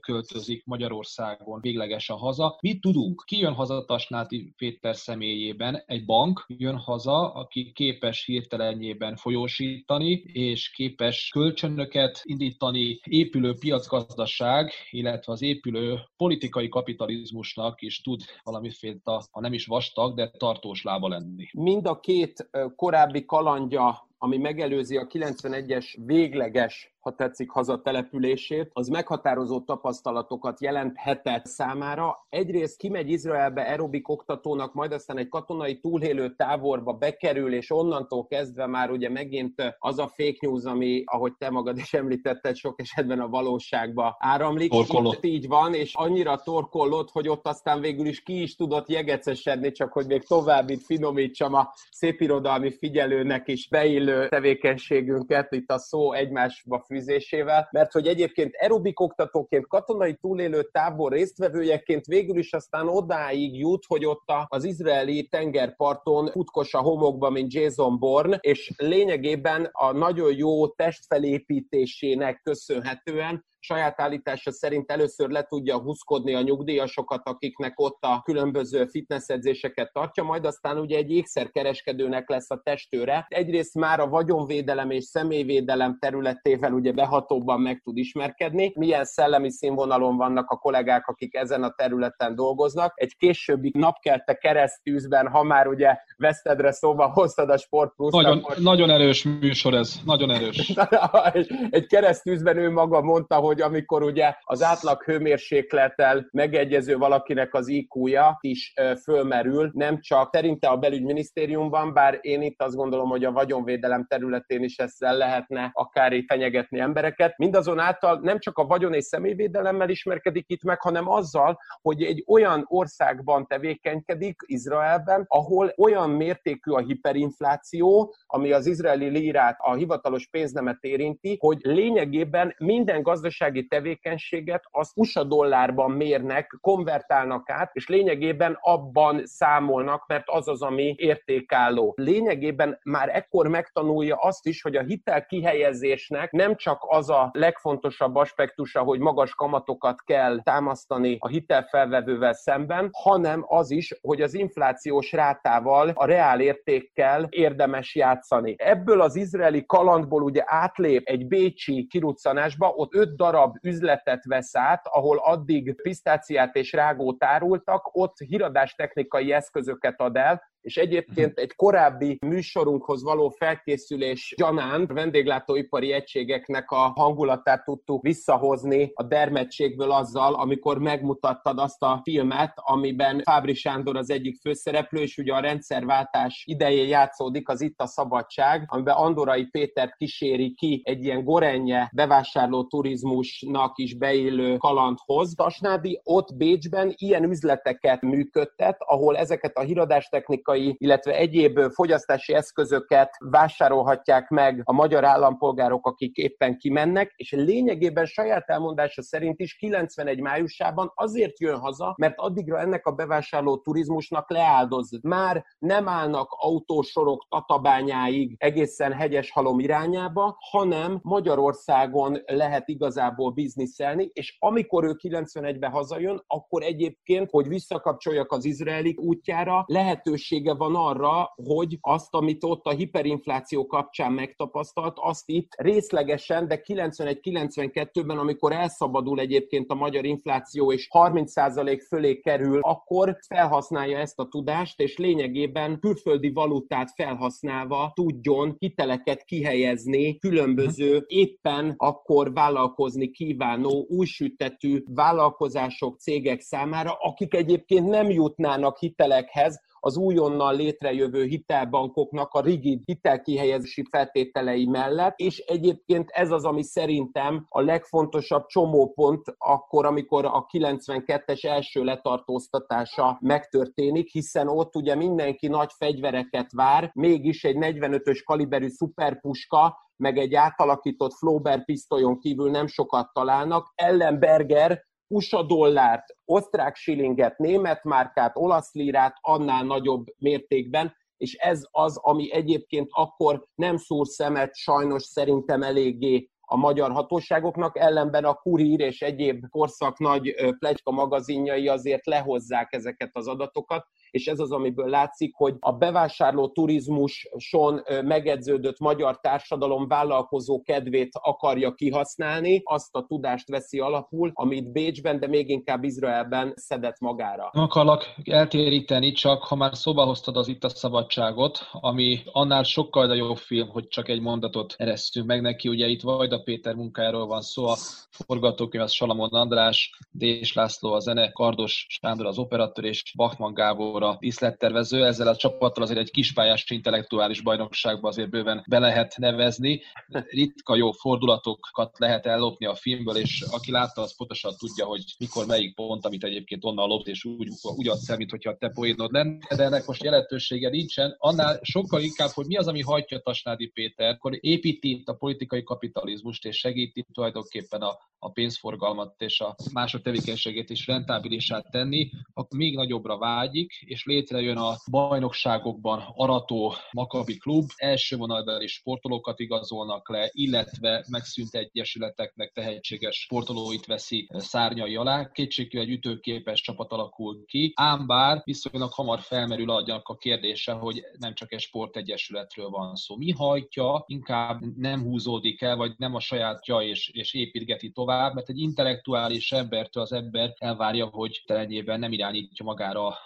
költözik Magyarországon véglegesen haza. Mit tudunk? Ki jön haza Tasnáti Péter személyében? Egy bank jön haza, aki képes hirtelenjében folyósítani, és képes kölcsönöket indítani, épülő piacgazdaság, illetve az épülő politikai kapitalizmusnak is tud valamiféle, ha nem is vastag, de tartós lába lenni. Mind a két korábbi kalandja ami megelőzi a 91-es végleges ha tetszik, hazatelepülését, az meghatározó tapasztalatokat jelenthetett számára. Egyrészt kimegy Izraelbe aerobik oktatónak, majd aztán egy katonai túlélő táborba bekerül, és onnantól kezdve már ugye megint az a fake news, ami, ahogy te magad is említetted, sok esetben a valóságba áramlik. Itt így van, és annyira torkollott, hogy ott aztán végül is ki is tudott jegecesedni, csak hogy még tovább itt finomítsam a szépirodalmi figyelőnek is beillő tevékenységünket, itt a szó egymásba fűzésével, mert hogy egyébként aerobik oktatóként, katonai túlélő tábor résztvevőjeként végül is aztán odáig jut, hogy ott az izraeli tengerparton futkos a homokba, mint Jason Bourne, és lényegében a nagyon jó testfelépítésének köszönhetően saját állítása szerint először le tudja húzkodni a nyugdíjasokat, akiknek ott a különböző fitnessedzéseket tartja, majd aztán ugye egy ékszerkereskedőnek lesz a testőre. Egyrészt már a vagyonvédelem és személyvédelem területével ugye behatóbban meg tud ismerkedni. Milyen szellemi színvonalon vannak a kollégák, akik ezen a területen dolgoznak. Egy későbbi napkelte keresztűzben, ha már ugye Vesztedre szóba hoztad a Sport plus nagyon, most... nagyon erős műsor ez, nagyon erős. egy keresztűzben ő maga mondta, hogy amikor ugye az átlag hőmérséklettel megegyező valakinek az IQ-ja is fölmerül, nem csak szerinte a belügyminisztériumban, bár én itt azt gondolom, hogy a vagyonvédelem területén is ezzel lehetne akár így fenyegetni embereket. Mindazonáltal nem csak a vagyon és személyvédelemmel ismerkedik itt meg, hanem azzal, hogy egy olyan országban tevékenykedik, Izraelben, ahol olyan mértékű a hiperinfláció, ami az izraeli lírát, a hivatalos pénznemet érinti, hogy lényegében minden gazdaság gazdasági tevékenységet az USA dollárban mérnek, konvertálnak át, és lényegében abban számolnak, mert az az, ami értékálló. Lényegében már ekkor megtanulja azt is, hogy a hitel kihelyezésnek nem csak az a legfontosabb aspektusa, hogy magas kamatokat kell támasztani a hitelfelvevővel szemben, hanem az is, hogy az inflációs rátával, a reál értékkel érdemes játszani. Ebből az izraeli kalandból ugye átlép egy bécsi kiruccanásba, ott öt darab üzletet vesz át, ahol addig pisztáciát és rágót árultak, ott híradástechnikai eszközöket ad el, és egyébként mhm. egy korábbi műsorunkhoz való felkészülés gyanánt vendéglátóipari egységeknek a hangulatát tudtuk visszahozni a dermedtségből azzal, amikor megmutattad azt a filmet, amiben Fábri Sándor az egyik főszereplő, és ugye a rendszerváltás idején játszódik az Itt a Szabadság, amiben Andorai Péter kíséri ki egy ilyen gorenje bevásárló turizmusnak is beillő kalandhoz. Tasnádi ott Bécsben ilyen üzleteket működtet, ahol ezeket a híradástechnikai technikai, illetve egyéb fogyasztási eszközöket vásárolhatják meg a magyar állampolgárok, akik éppen kimennek, és lényegében saját elmondása szerint is 91 májusában azért jön haza, mert addigra ennek a bevásárló turizmusnak leáldoz. Már nem állnak autósorok tatabányáig egészen hegyes halom irányába, hanem Magyarországon lehet igazából bizniszelni, és amikor ő 91-ben hazajön, akkor egyébként, hogy visszakapcsoljak az izraeli útjára, lehetőség lehetősége van arra, hogy azt, amit ott a hiperinfláció kapcsán megtapasztalt, azt itt részlegesen, de 91-92-ben, amikor elszabadul egyébként a magyar infláció, és 30% fölé kerül, akkor felhasználja ezt a tudást, és lényegében külföldi valutát felhasználva tudjon hiteleket kihelyezni különböző éppen akkor vállalkozni kívánó újsütetű vállalkozások, cégek számára, akik egyébként nem jutnának hitelekhez, az újonnan létrejövő hitelbankoknak a rigid hitelkihelyezési feltételei mellett, és egyébként ez az, ami szerintem a legfontosabb csomópont akkor, amikor a 92-es első letartóztatása megtörténik, hiszen ott ugye mindenki nagy fegyvereket vár, mégis egy 45-ös kaliberű szuperpuska, meg egy átalakított Flauber pisztolyon kívül nem sokat találnak. Ellenberger USA dollárt, osztrák shillinget, német márkát, olasz lírát annál nagyobb mértékben, és ez az, ami egyébként akkor nem szúr szemet sajnos szerintem eléggé a magyar hatóságoknak, ellenben a Kurír és egyéb korszak nagy plegyka magazinjai azért lehozzák ezeket az adatokat, és ez az, amiből látszik, hogy a bevásárló turizmuson megedződött magyar társadalom vállalkozó kedvét akarja kihasználni, azt a tudást veszi alapul, amit Bécsben, de még inkább Izraelben szedett magára. Nem akarlak eltéríteni, csak ha már szóba hoztad az itt a szabadságot, ami annál sokkal jobb film, hogy csak egy mondatot eresztünk meg neki. Ugye itt Vajda Péter munkájáról van szó, a forgatókönyv az Salamon András, Dés László a zene, Kardos Sándor az operatőr és Bachmann Gábor a díszlettervező. Ezzel a csapattal azért egy kispályás intellektuális bajnokságba azért bőven be lehet nevezni. Ritka jó fordulatokat lehet ellopni a filmből, és aki látta, az pontosan tudja, hogy mikor melyik pont, amit egyébként onnan lopt, és úgy, úgy adsz el, mintha te poénod lenne, de ennek most jelentősége nincsen. Annál sokkal inkább, hogy mi az, ami hagyja Tasnádi Péter, akkor építi itt a politikai kapitalizmust, és segíti tulajdonképpen a, a pénzforgalmat és a mások tevékenységét is rentábilisát tenni, akkor még nagyobbra vágyik, és létrejön a bajnokságokban arató Makabi klub, első vonalbeli sportolókat igazolnak le, illetve megszűnt egyesületeknek tehetséges sportolóit veszi szárnyai alá. Kétségkívül egy ütőképes csapat alakul ki, ám bár viszonylag hamar felmerül adjanak a kérdése, hogy nem csak egy sportegyesületről van szó. Mi hajtja, inkább nem húzódik el, vagy nem a sajátja és, és építgeti tovább, mert egy intellektuális embertől az ember elvárja, hogy telenjében nem irányítja magára a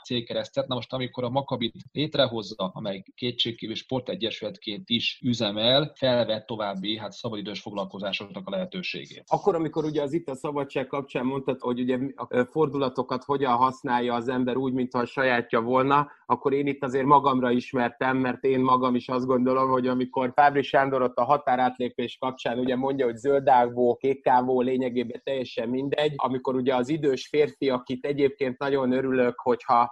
cégkeresztet. Na most, amikor a Makabit létrehozza, amely kétségkívül sportegyesületként is üzemel, felvett további hát szabadidős foglalkozásoknak a lehetőségét. Akkor, amikor ugye az itt a szabadság kapcsán mondtad, hogy ugye a fordulatokat hogyan használja az ember úgy, mintha a sajátja volna, akkor én itt azért magamra ismertem, mert én magam is azt gondolom, hogy amikor Fábri Sándor ott a határátlépés kapcsán ugye mondja, hogy zöldávó, kékkávó lényegében teljesen mindegy, amikor ugye az idős férfi, akit egyébként nagyon örülök, hogyha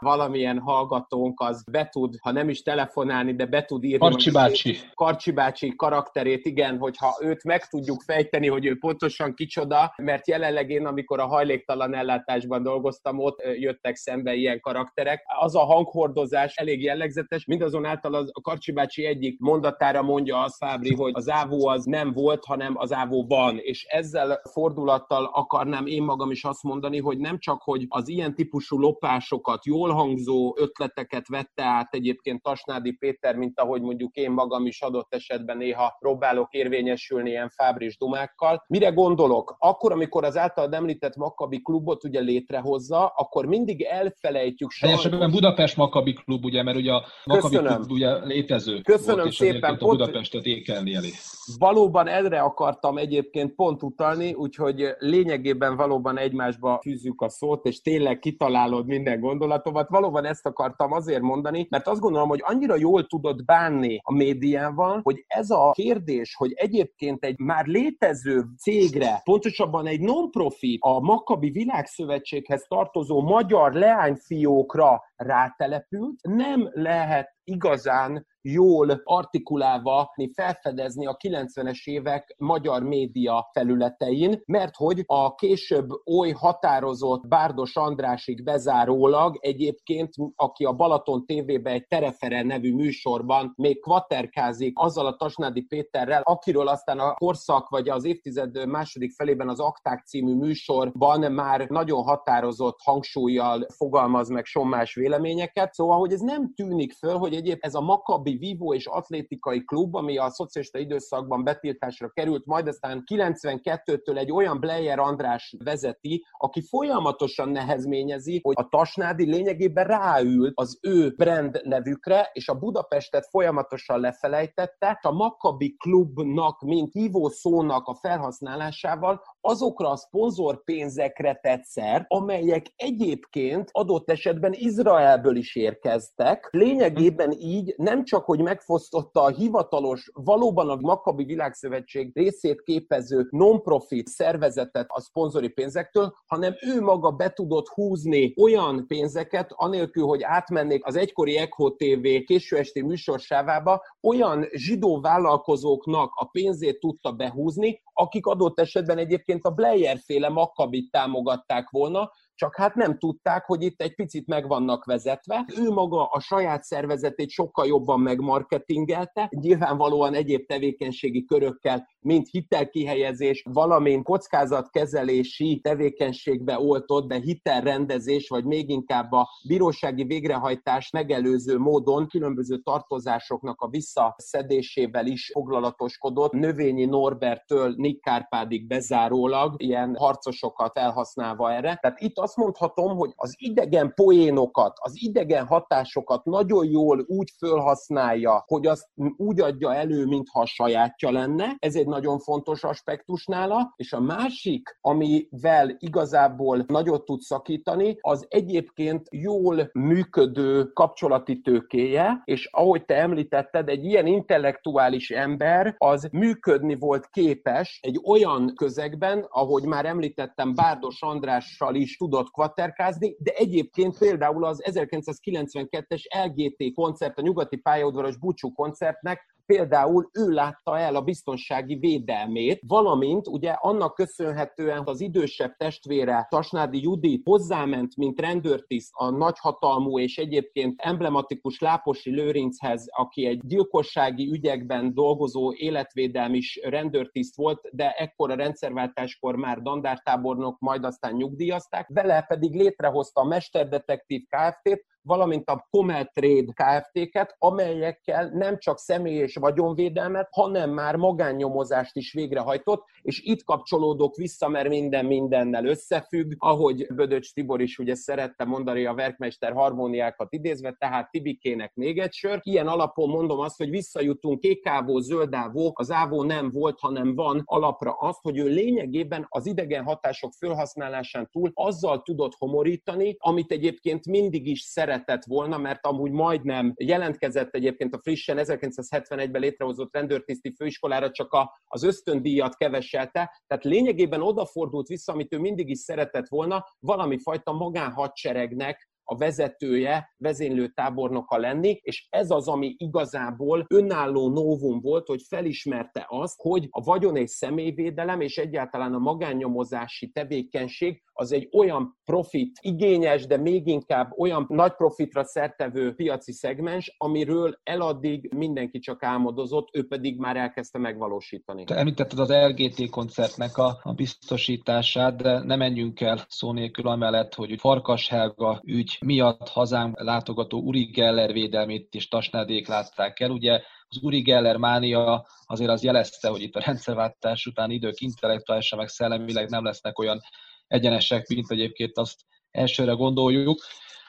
valamilyen hallgatónk az be tud, ha nem is telefonálni, de be tud írni. Karcsi bácsi. Karcsi bácsi karakterét, igen, hogyha őt meg tudjuk fejteni, hogy ő pontosan kicsoda, mert jelenleg én, amikor a hajléktalan ellátásban dolgoztam, ott jöttek szembe ilyen karakterek. Az a hanghordozás elég jellegzetes, mindazonáltal az, a Karcsi bácsi egyik mondatára mondja az Fábri, hogy az ávó az nem volt, hanem az ávó van, és ezzel fordulattal akarnám én magam is azt mondani, hogy nem csak, hogy az ilyen típusú lopásokat, jól hangzó ötleteket vette át egyébként Tasnádi Péter, mint ahogy mondjuk én magam is adott esetben néha próbálok érvényesülni ilyen fábris dumákkal. Mire gondolok? Akkor, amikor az által említett Makabi klubot ugye létrehozza, akkor mindig elfelejtjük sajnos. Teljes Budapest Makabi klub, ugye, mert ugye a Makabi Köszönöm. klub ugye létező Köszönöm volt, szépen. a Budapestet ékelni elé. Valóban erre akartam egyébként pont utalni, úgyhogy lényegében valóban egymásba fűzzük a szót, és tényleg kitalálod minden gondolatomat. Valóban ezt akartam azért mondani, mert azt gondolom, hogy annyira jól tudod bánni a médiával, hogy ez a kérdés, hogy egyébként egy már létező cégre, pontosabban egy non-profit, a Makabi Világszövetséghez tartozó magyar leányfiókra rátelepült, nem lehet igazán jól artikulálva felfedezni a 90-es évek magyar média felületein, mert hogy a később oly határozott Bárdos Andrásig bezárólag egyébként, aki a Balaton TV-ben egy Tereferen nevű műsorban még kvaterkázik azzal a Tasnádi Péterrel, akiről aztán a korszak vagy az évtized második felében az Akták című műsorban már nagyon határozott hangsúlyjal fogalmaz meg sommás véleményeket. Szóval, hogy ez nem tűnik föl, hogy egyébként ez a Makabi Vivo és Atlétikai Klub, ami a szocialista időszakban betiltásra került, majd aztán 92-től egy olyan Blair András vezeti, aki folyamatosan nehezményezi, hogy a Tasnádi lényegében ráült az ő brand nevükre, és a Budapestet folyamatosan lefelejtette, a Makabi Klubnak, mint hívó szónak a felhasználásával azokra a szponzorpénzekre tett szert, amelyek egyébként adott esetben Izraelből is érkeztek. Lényegében így nem csak, hogy megfosztotta a hivatalos, valóban a Makabi Világszövetség részét képező non-profit szervezetet a szponzori pénzektől, hanem ő maga be tudott húzni olyan pénzeket, anélkül, hogy átmennék az egykori Echo TV késő esti műsorsávába, olyan zsidó vállalkozóknak a pénzét tudta behúzni, akik adott esetben egyébként a Blair féle Makkabit támogatták volna, csak hát nem tudták, hogy itt egy picit meg vannak vezetve. Ő maga a saját szervezetét sokkal jobban megmarketingelte, nyilvánvalóan egyéb tevékenységi körökkel, mint hitelkihelyezés, valamint kockázatkezelési tevékenységbe oltott, de hitelrendezés, vagy még inkább a bírósági végrehajtás megelőző módon különböző tartozásoknak a visszaszedésével is foglalatoskodott. Növényi Norbertől Nick Kárpádig bezárólag ilyen harcosokat felhasználva erre. Tehát itt azt mondhatom, hogy az idegen poénokat, az idegen hatásokat nagyon jól úgy fölhasználja, hogy azt úgy adja elő, mintha a sajátja lenne. Ez egy nagyon fontos aspektus nála. És a másik, amivel igazából nagyot tud szakítani, az egyébként jól működő kapcsolati tőkéje, és ahogy te említetted, egy ilyen intellektuális ember az működni volt képes egy olyan közegben, ahogy már említettem, Bárdos Andrással is tudott kvaterkázni, de egyébként például az 1992-es LGT koncert, a nyugati pályaudvaros búcsú koncertnek például ő látta el a biztonsági védelmét, valamint ugye annak köszönhetően az idősebb testvére Tasnádi Judit hozzáment, mint rendőrtiszt a nagyhatalmú és egyébként emblematikus Láposi Lőrinchez, aki egy gyilkossági ügyekben dolgozó életvédelmi rendőrtiszt volt, de ekkor a rendszerváltáskor már dandártábornok, majd aztán nyugdíjazták, vele pedig létrehozta a Mesterdetektív Kft-t, valamint a Comeltrade Kft-ket, amelyekkel nem csak személy és vagyonvédelmet, hanem már magánnyomozást is végrehajtott, és itt kapcsolódok vissza, mert minden mindennel összefügg, ahogy Bödöcs Tibor is ugye szerette mondani a verkmester harmóniákat idézve, tehát Tibikének még egy sör. Ilyen alapon mondom azt, hogy visszajutunk kékávó, zöldávó, az ávó nem volt, hanem van alapra azt, hogy ő lényegében az idegen hatások felhasználásán túl azzal tudott homorítani, amit egyébként mindig is szeret szeretett volna, mert amúgy majdnem jelentkezett egyébként a frissen 1971-ben létrehozott rendőrtiszti főiskolára, csak a, az ösztöndíjat keveselte, tehát lényegében odafordult vissza, amit ő mindig is szeretett volna, valami fajta magánhadseregnek a vezetője, vezénylő tábornoka lenni, és ez az, ami igazából önálló novum volt, hogy felismerte azt, hogy a vagyon és személyvédelem és egyáltalán a magánnyomozási tevékenység az egy olyan profit igényes, de még inkább olyan nagy profitra szertevő piaci szegmens, amiről eladdig mindenki csak álmodozott, ő pedig már elkezdte megvalósítani. Te említetted az LGT koncertnek a, a biztosítását, de nem menjünk el szó nélkül amellett, hogy Farkas Helga ügy miatt hazánk látogató Uri Geller védelmét is Tasnádék látták el. Ugye az Uri Geller mánia azért az jelezte, hogy itt a rendszerváltás után idők intellektuálisan meg szellemileg nem lesznek olyan egyenesek, mint egyébként azt elsőre gondoljuk.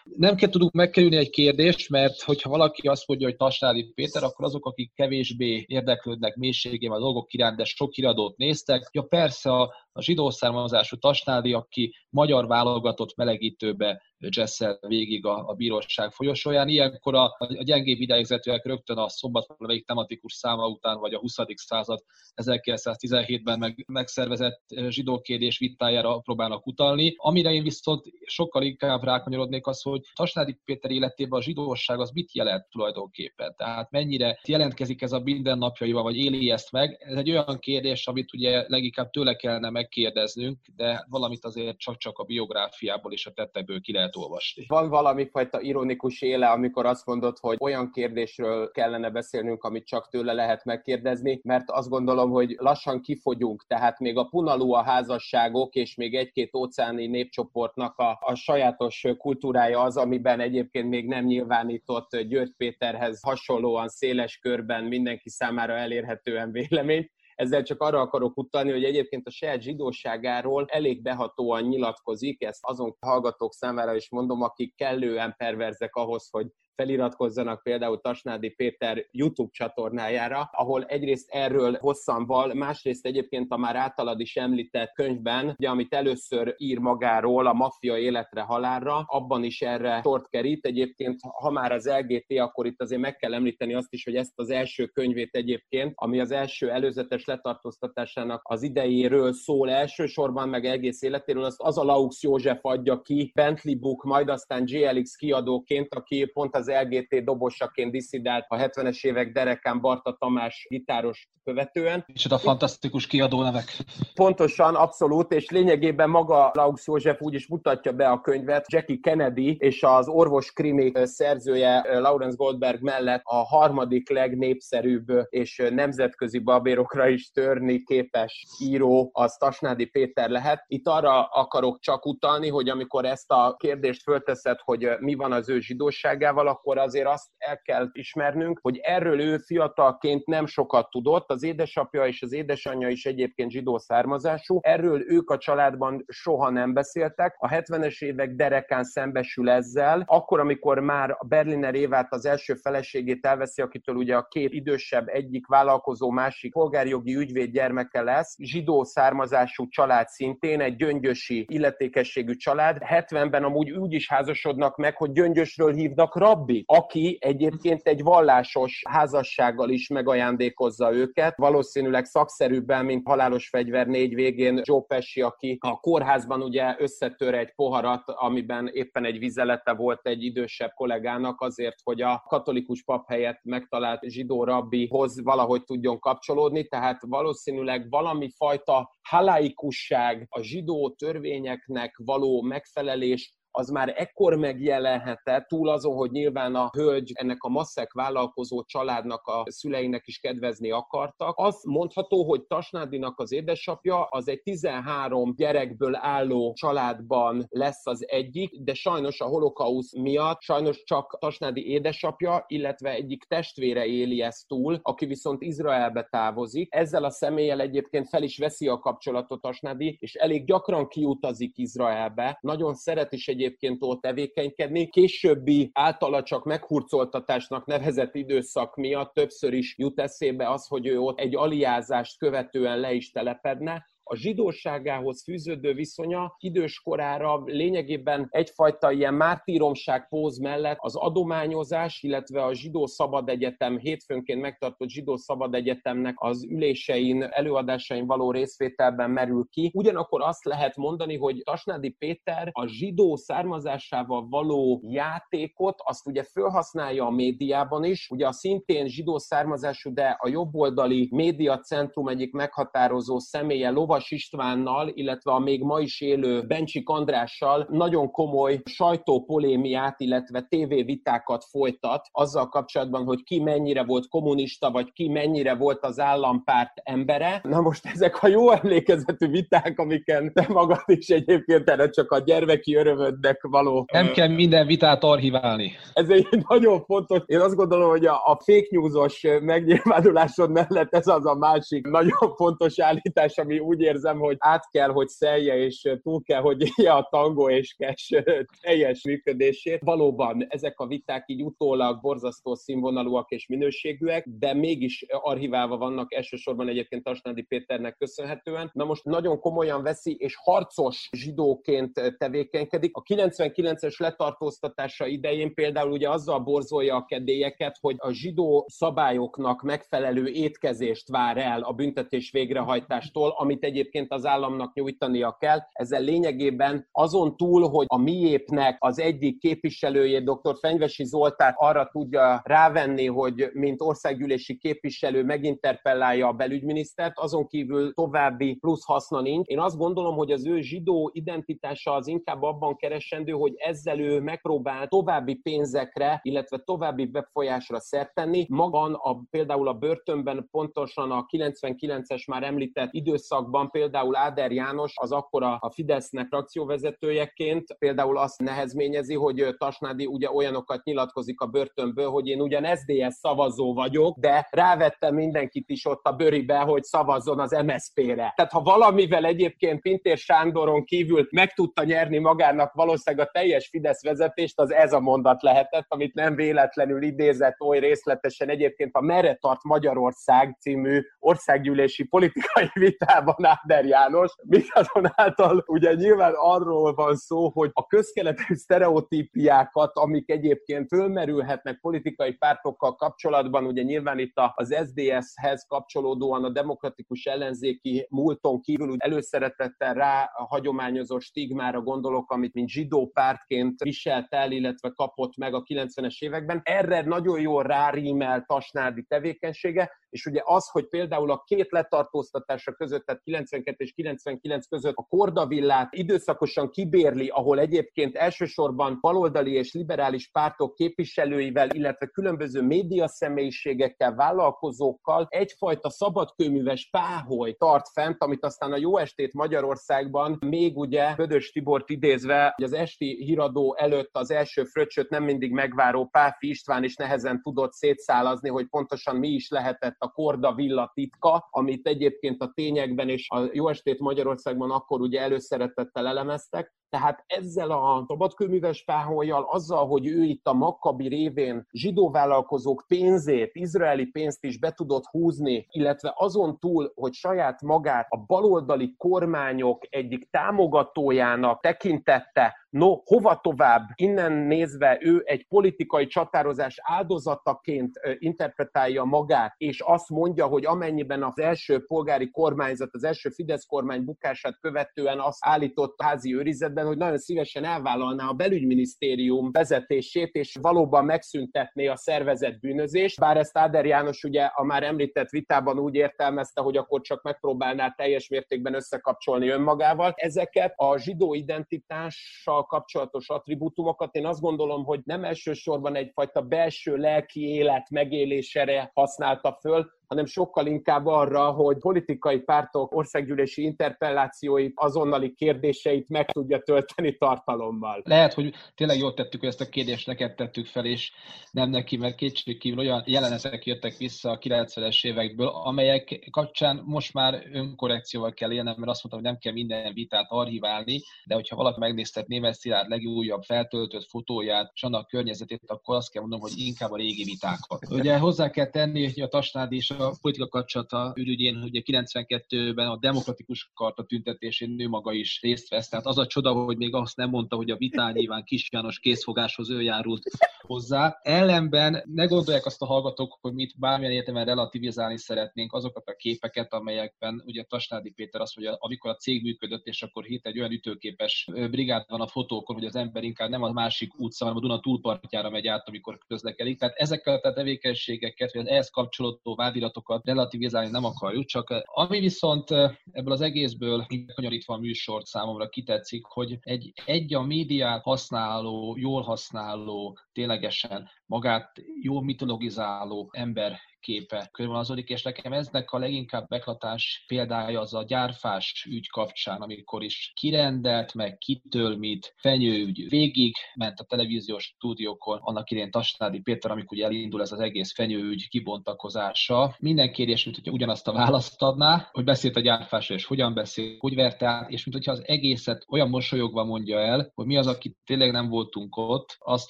Nem kell tudunk megkerülni egy kérdést, mert hogyha valaki azt mondja, hogy Tasnádi Péter, akkor azok, akik kevésbé érdeklődnek mélységében a dolgok iránt, de sok iradót néztek, ja persze a, a zsidó származású Tasnádi, aki magyar válogatott melegítőbe Jessel végig a, a bíróság folyosóján. Ilyenkor a, a gyengébb idegzetőek rögtön a szombatvalamelyik tematikus száma után, vagy a 20. század 1917-ben meg, megszervezett zsidó kérdés vitájára próbálnak utalni. Amire én viszont sokkal inkább rákanyarodnék az, hogy Tasnádi Péter életében a zsidóság az mit jelent tulajdonképpen? Tehát mennyire jelentkezik ez a mindennapjaival, vagy éli ezt meg? Ez egy olyan kérdés, amit ugye leginkább tőle kellene megkérdeznünk, de valamit azért csak-csak a biográfiából és a tettekből ki lehet olvasni. Van valami fajta ironikus éle, amikor azt mondod, hogy olyan kérdésről kellene beszélnünk, amit csak tőle lehet megkérdezni, mert azt gondolom, hogy lassan kifogyunk, tehát még a punalú a házasságok, és még egy-két óceáni népcsoportnak a, a sajátos kultúrája az, amiben egyébként még nem nyilvánított György Péterhez hasonlóan széles körben mindenki számára elérhetően véleményt. Ezzel csak arra akarok utalni, hogy egyébként a saját zsidóságáról elég behatóan nyilatkozik, ezt azon hallgatók számára is mondom, akik kellően perverzek ahhoz, hogy feliratkozzanak például Tasnádi Péter YouTube csatornájára, ahol egyrészt erről hosszan val, másrészt egyébként a már általad is említett könyvben, ugye, amit először ír magáról, a maffia életre halálra, abban is erre sort kerít. Egyébként, ha már az LGT, akkor itt azért meg kell említeni azt is, hogy ezt az első könyvét egyébként, ami az első előzetes letartóztatásának az idejéről szól elsősorban, meg egész életéről, azt az a Laux József adja ki, Bentley Book, majd aztán GLX kiadóként, aki pont az az LGT dobosaként diszidált a 70-es évek derekán Barta Tamás gitáros követően. És a fantasztikus kiadó nevek. Pontosan, abszolút, és lényegében maga Laux József úgy is mutatja be a könyvet, Jackie Kennedy és az orvos krimi szerzője Lawrence Goldberg mellett a harmadik legnépszerűbb és nemzetközi babérokra is törni képes író az Tasnádi Péter lehet. Itt arra akarok csak utalni, hogy amikor ezt a kérdést fölteszed, hogy mi van az ő zsidóságával, akkor azért azt el kell ismernünk, hogy erről ő fiatalként nem sokat tudott, az édesapja és az édesanyja is egyébként zsidó származású, erről ők a családban soha nem beszéltek, a 70-es évek derekán szembesül ezzel, akkor, amikor már a Berliner Évát az első feleségét elveszi, akitől ugye a két idősebb egyik vállalkozó, másik polgárjogi ügyvéd gyermeke lesz, zsidó származású család szintén, egy gyöngyösi illetékességű család. 70-ben amúgy úgy is házasodnak meg, hogy gyöngyösről hívnak rabbi, aki egyébként egy vallásos házassággal is megajándékozza őket. Valószínűleg szakszerűbben, mint Halálos Fegyver négy végén Joe Pesci, aki a kórházban ugye összetör egy poharat, amiben éppen egy vizelete volt egy idősebb kollégának azért, hogy a katolikus pap helyett megtalált zsidó rabbihoz valahogy tudjon kapcsolódni, tehát valószínűleg valami fajta halaikusság, a zsidó törvényeknek való megfelelés az már ekkor megjelenhetett, túl azon, hogy nyilván a hölgy ennek a masszek vállalkozó családnak a szüleinek is kedvezni akartak. Azt mondható, hogy Tasnádinak az édesapja az egy 13 gyerekből álló családban lesz az egyik, de sajnos a holokausz miatt sajnos csak Tasnádi édesapja, illetve egyik testvére éli ezt túl, aki viszont Izraelbe távozik. Ezzel a személlyel egyébként fel is veszi a kapcsolatot Tasnádi, és elég gyakran kiutazik Izraelbe. Nagyon szeret is egy egyébként ott tevékenykedni. Későbbi általa csak meghurcoltatásnak nevezett időszak miatt többször is jut eszébe az, hogy ő ott egy aliázást követően le is telepedne, a zsidóságához fűződő viszonya idős korára lényegében egyfajta ilyen mártíromság póz mellett az adományozás, illetve a Zsidó Szabad Egyetem hétfőnként megtartott Zsidó Szabad Egyetemnek az ülésein, előadásain való részvételben merül ki. Ugyanakkor azt lehet mondani, hogy Tasnádi Péter a zsidó származásával való játékot, azt ugye felhasználja a médiában is, ugye a szintén zsidó származású, de a jobboldali médiacentrum egyik meghatározó személye Lova Lovas Istvánnal, illetve a még ma is élő Bencsik Andrással nagyon komoly sajtópolémiát, illetve tévévitákat folytat azzal kapcsolatban, hogy ki mennyire volt kommunista, vagy ki mennyire volt az állampárt embere. Na most ezek a jó emlékezetű viták, amiken te magad is egyébként erre csak a gyermeki örömödnek való. Nem kell minden vitát archiválni. Ez egy nagyon fontos. Én azt gondolom, hogy a, a fake news-os megnyilvánulásod mellett ez az a másik nagyon fontos állítás, ami úgy érzem, hogy át kell, hogy szelje, és túl kell, hogy élje a tango és cash teljes működését. Valóban ezek a viták így utólag borzasztó színvonalúak és minőségűek, de mégis archiválva vannak elsősorban egyébként Tasnádi Péternek köszönhetően. Na most nagyon komolyan veszi, és harcos zsidóként tevékenykedik. A 99-es letartóztatása idején például ugye azzal borzolja a kedélyeket, hogy a zsidó szabályoknak megfelelő étkezést vár el a büntetés végrehajtástól, amit egy egyébként az államnak nyújtania kell. Ezzel lényegében azon túl, hogy a miépnek az egyik képviselője, dr. Fenyvesi Zoltát arra tudja rávenni, hogy mint országgyűlési képviselő meginterpellálja a belügyminisztert, azon kívül további plusz haszna nincs. Én azt gondolom, hogy az ő zsidó identitása az inkább abban keresendő, hogy ezzel ő megpróbál további pénzekre, illetve további befolyásra szert tenni. Magan a, például a börtönben pontosan a 99-es már említett időszakban például Áder János az akkor a Fidesznek frakcióvezetőjeként például azt nehezményezi, hogy Tasnádi ugye olyanokat nyilatkozik a börtönből, hogy én ugyan SDS szavazó vagyok, de rávettem mindenkit is ott a bőribe, hogy szavazzon az MSZP-re. Tehát ha valamivel egyébként Pintér Sándoron kívül meg tudta nyerni magának valószínűleg a teljes Fidesz vezetést, az ez a mondat lehetett, amit nem véletlenül idézett oly részletesen egyébként a Merre tart Magyarország című országgyűlési politikai vitában Áder János, mindazonáltal ugye nyilván arról van szó, hogy a közkeletű sztereotípiákat, amik egyébként fölmerülhetnek politikai pártokkal kapcsolatban, ugye nyilván itt az SDS-hez kapcsolódóan a demokratikus ellenzéki múlton kívül előszeretettel rá a hagyományozó stigmára gondolok, amit mint zsidó pártként viselt el, illetve kapott meg a 90-es években. Erre nagyon jól rárímel Tasnádi tevékenysége, és ugye az, hogy például a két letartóztatása között, tehát 92 és 99 között a Kordavillát időszakosan kibérli, ahol egyébként elsősorban baloldali és liberális pártok képviselőivel, illetve különböző média személyiségekkel, vállalkozókkal egyfajta szabadkőműves páholy tart fent, amit aztán a Jó Estét Magyarországban még ugye Bödös Tibort idézve, hogy az esti híradó előtt az első fröccsöt nem mindig megváró Páfi István is nehezen tudott szétszálazni, hogy pontosan mi is lehetett a Korda Villa titka, amit egyébként a tényekben és a Jó Estét Magyarországban akkor ugye előszeretettel elemeztek. Tehát ezzel a szabadkőműves páholyjal, azzal, hogy ő itt a Makkabi révén zsidó vállalkozók pénzét, izraeli pénzt is be tudott húzni, illetve azon túl, hogy saját magát a baloldali kormányok egyik támogatójának tekintette, no, hova tovább, innen nézve ő egy politikai csatározás áldozataként interpretálja magát, és azt mondja, hogy amennyiben az első polgári kormányzat, az első Fidesz kormány bukását követően azt állított házi őrizetben, hogy nagyon szívesen elvállalná a belügyminisztérium vezetését, és valóban megszüntetné a szervezet bűnözést. Bár ezt Áder János ugye a már említett vitában úgy értelmezte, hogy akkor csak megpróbálná teljes mértékben összekapcsolni önmagával. Ezeket a zsidó identitással kapcsolatos attribútumokat én azt gondolom, hogy nem elsősorban egyfajta belső lelki élet megélésére használta föl, hanem sokkal inkább arra, hogy politikai pártok országgyűlési interpellációit, azonnali kérdéseit meg tudja tölteni tartalommal. Lehet, hogy tényleg jól tettük, hogy ezt a kérdést neked tettük fel, és nem neki, mert kétségkívül olyan jelenetek jöttek vissza a 90-es évekből, amelyek kapcsán most már önkorrekcióval kell élnem, mert azt mondtam, hogy nem kell minden vitát archiválni, de hogyha valaki megnézte Német Szilárd legújabb feltöltött fotóját és annak környezetét, akkor azt kell mondom, hogy inkább a régi vitákat. Ugye hozzá kell tenni, hogy a Tasnád és a politika kapcsolata ürügyén, ugye 92-ben a demokratikus karta tüntetésén nő maga is részt vesz. Tehát az a csoda, hogy még azt nem mondta, hogy a vitán nyilván Kis János készfogáshoz ő járult hozzá. Ellenben ne gondolják azt a hallgatók, hogy mit bármilyen értelemben relativizálni szeretnénk azokat a képeket, amelyekben ugye Tasnádi Péter azt mondja, amikor a cég működött, és akkor hét egy olyan ütőképes brigád van a fotókon, hogy az ember inkább nem a másik utca, hanem a Duna túlpartjára megy át, amikor közlekedik. Tehát ezekkel a tevékenységeket, vagy az ehhez kapcsolódó vádirat gondolatokat relativizálni nem akarjuk, csak eh, ami viszont eh, ebből az egészből kanyarítva a műsort számomra kitetszik, hogy egy, egy a médiát használó, jól használó, ténylegesen magát jól mitologizáló ember képe körülvonalazódik, és nekem eznek a leginkább beklatás példája az a gyárfás ügy kapcsán, amikor is kirendelt meg, kitől mit, fenyőügy végig ment a televíziós stúdiókon, annak idén Tasnádi Péter, amikor ugye elindul ez az egész fenyőügy kibontakozása. Minden kérdés, mint hogyha ugyanazt a választ adná, hogy beszélt a gyárfásra, és hogyan beszél, hogy verte át, és mint hogyha az egészet olyan mosolyogva mondja el, hogy mi az, aki tényleg nem voltunk ott, azt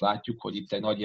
látjuk, hogy itt egy nagy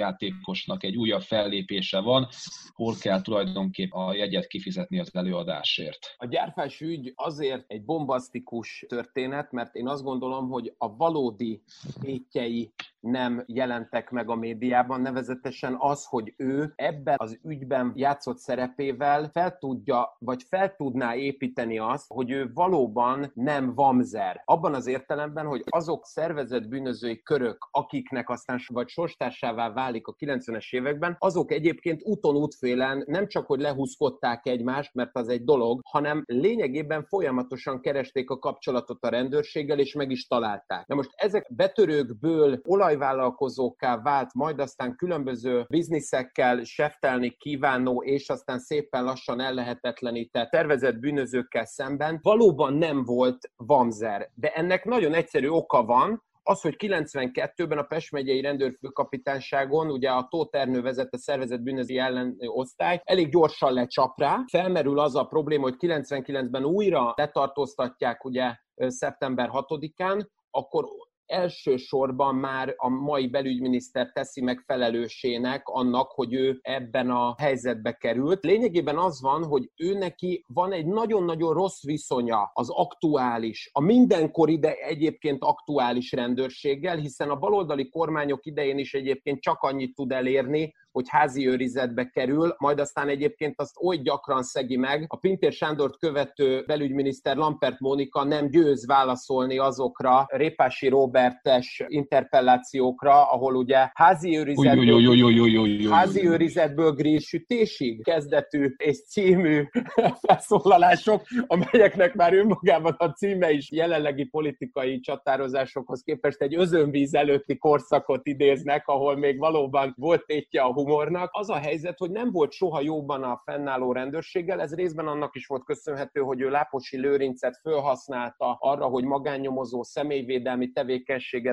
játékosnak egy újabb fellépése van, hol kell tulajdonképp a jegyet kifizetni az előadásért. A gyárfás ügy azért egy bombasztikus történet, mert én azt gondolom, hogy a valódi tétjei nem jelentek meg a médiában, nevezetesen az, hogy ő ebben az ügyben játszott szerepével fel tudja, vagy fel tudná építeni azt, hogy ő valóban nem vamzer. Abban az értelemben, hogy azok szervezett bűnözői körök, akiknek aztán vagy sorstársává válik a 90-es években, azok egyébként úton útfélen nem csak, hogy lehúzkodták egymást, mert az egy dolog, hanem lényegében folyamatosan keresték a kapcsolatot a rendőrséggel, és meg is találták. Na most ezek betörőkből olajvállalkozókká vált, majd aztán különböző bizniszekkel seftelni kívánó, és aztán szépen lassan ellehetetlenített tervezett bűnözőkkel szemben valóban nem volt vamzer. De ennek nagyon egyszerű oka van, az, hogy 92-ben a Pest megyei rendőrfőkapitányságon, ugye a Tóth Ernő vezette szervezett bűnözi ellen osztály, elég gyorsan lecsap rá. Felmerül az a probléma, hogy 99-ben újra letartóztatják ugye szeptember 6-án, akkor elsősorban már a mai belügyminiszter teszi meg felelősének annak, hogy ő ebben a helyzetbe került. Lényegében az van, hogy ő neki van egy nagyon-nagyon rossz viszonya az aktuális, a mindenkori, de egyébként aktuális rendőrséggel, hiszen a baloldali kormányok idején is egyébként csak annyit tud elérni, hogy házi őrizetbe kerül, majd aztán egyébként azt oly gyakran szegi meg. A Pintér Sándort követő belügyminiszter Lampert Mónika nem győz válaszolni azokra Répási Robertes interpellációkra, ahol ugye házi őrizetből, házi őrizetből grillsütésig kezdetű és című felszólalások, amelyeknek már önmagában a címe is jelenlegi politikai csatározásokhoz képest egy özönvíz előtti korszakot idéznek, ahol még valóban volt tétje a humornak. Az a helyzet, hogy nem volt soha jóban a fennálló rendőrséggel, ez részben annak is volt köszönhető, hogy ő Láposi Lőrincet felhasználta arra, hogy magánnyomozó személyvédelmi tevékenységet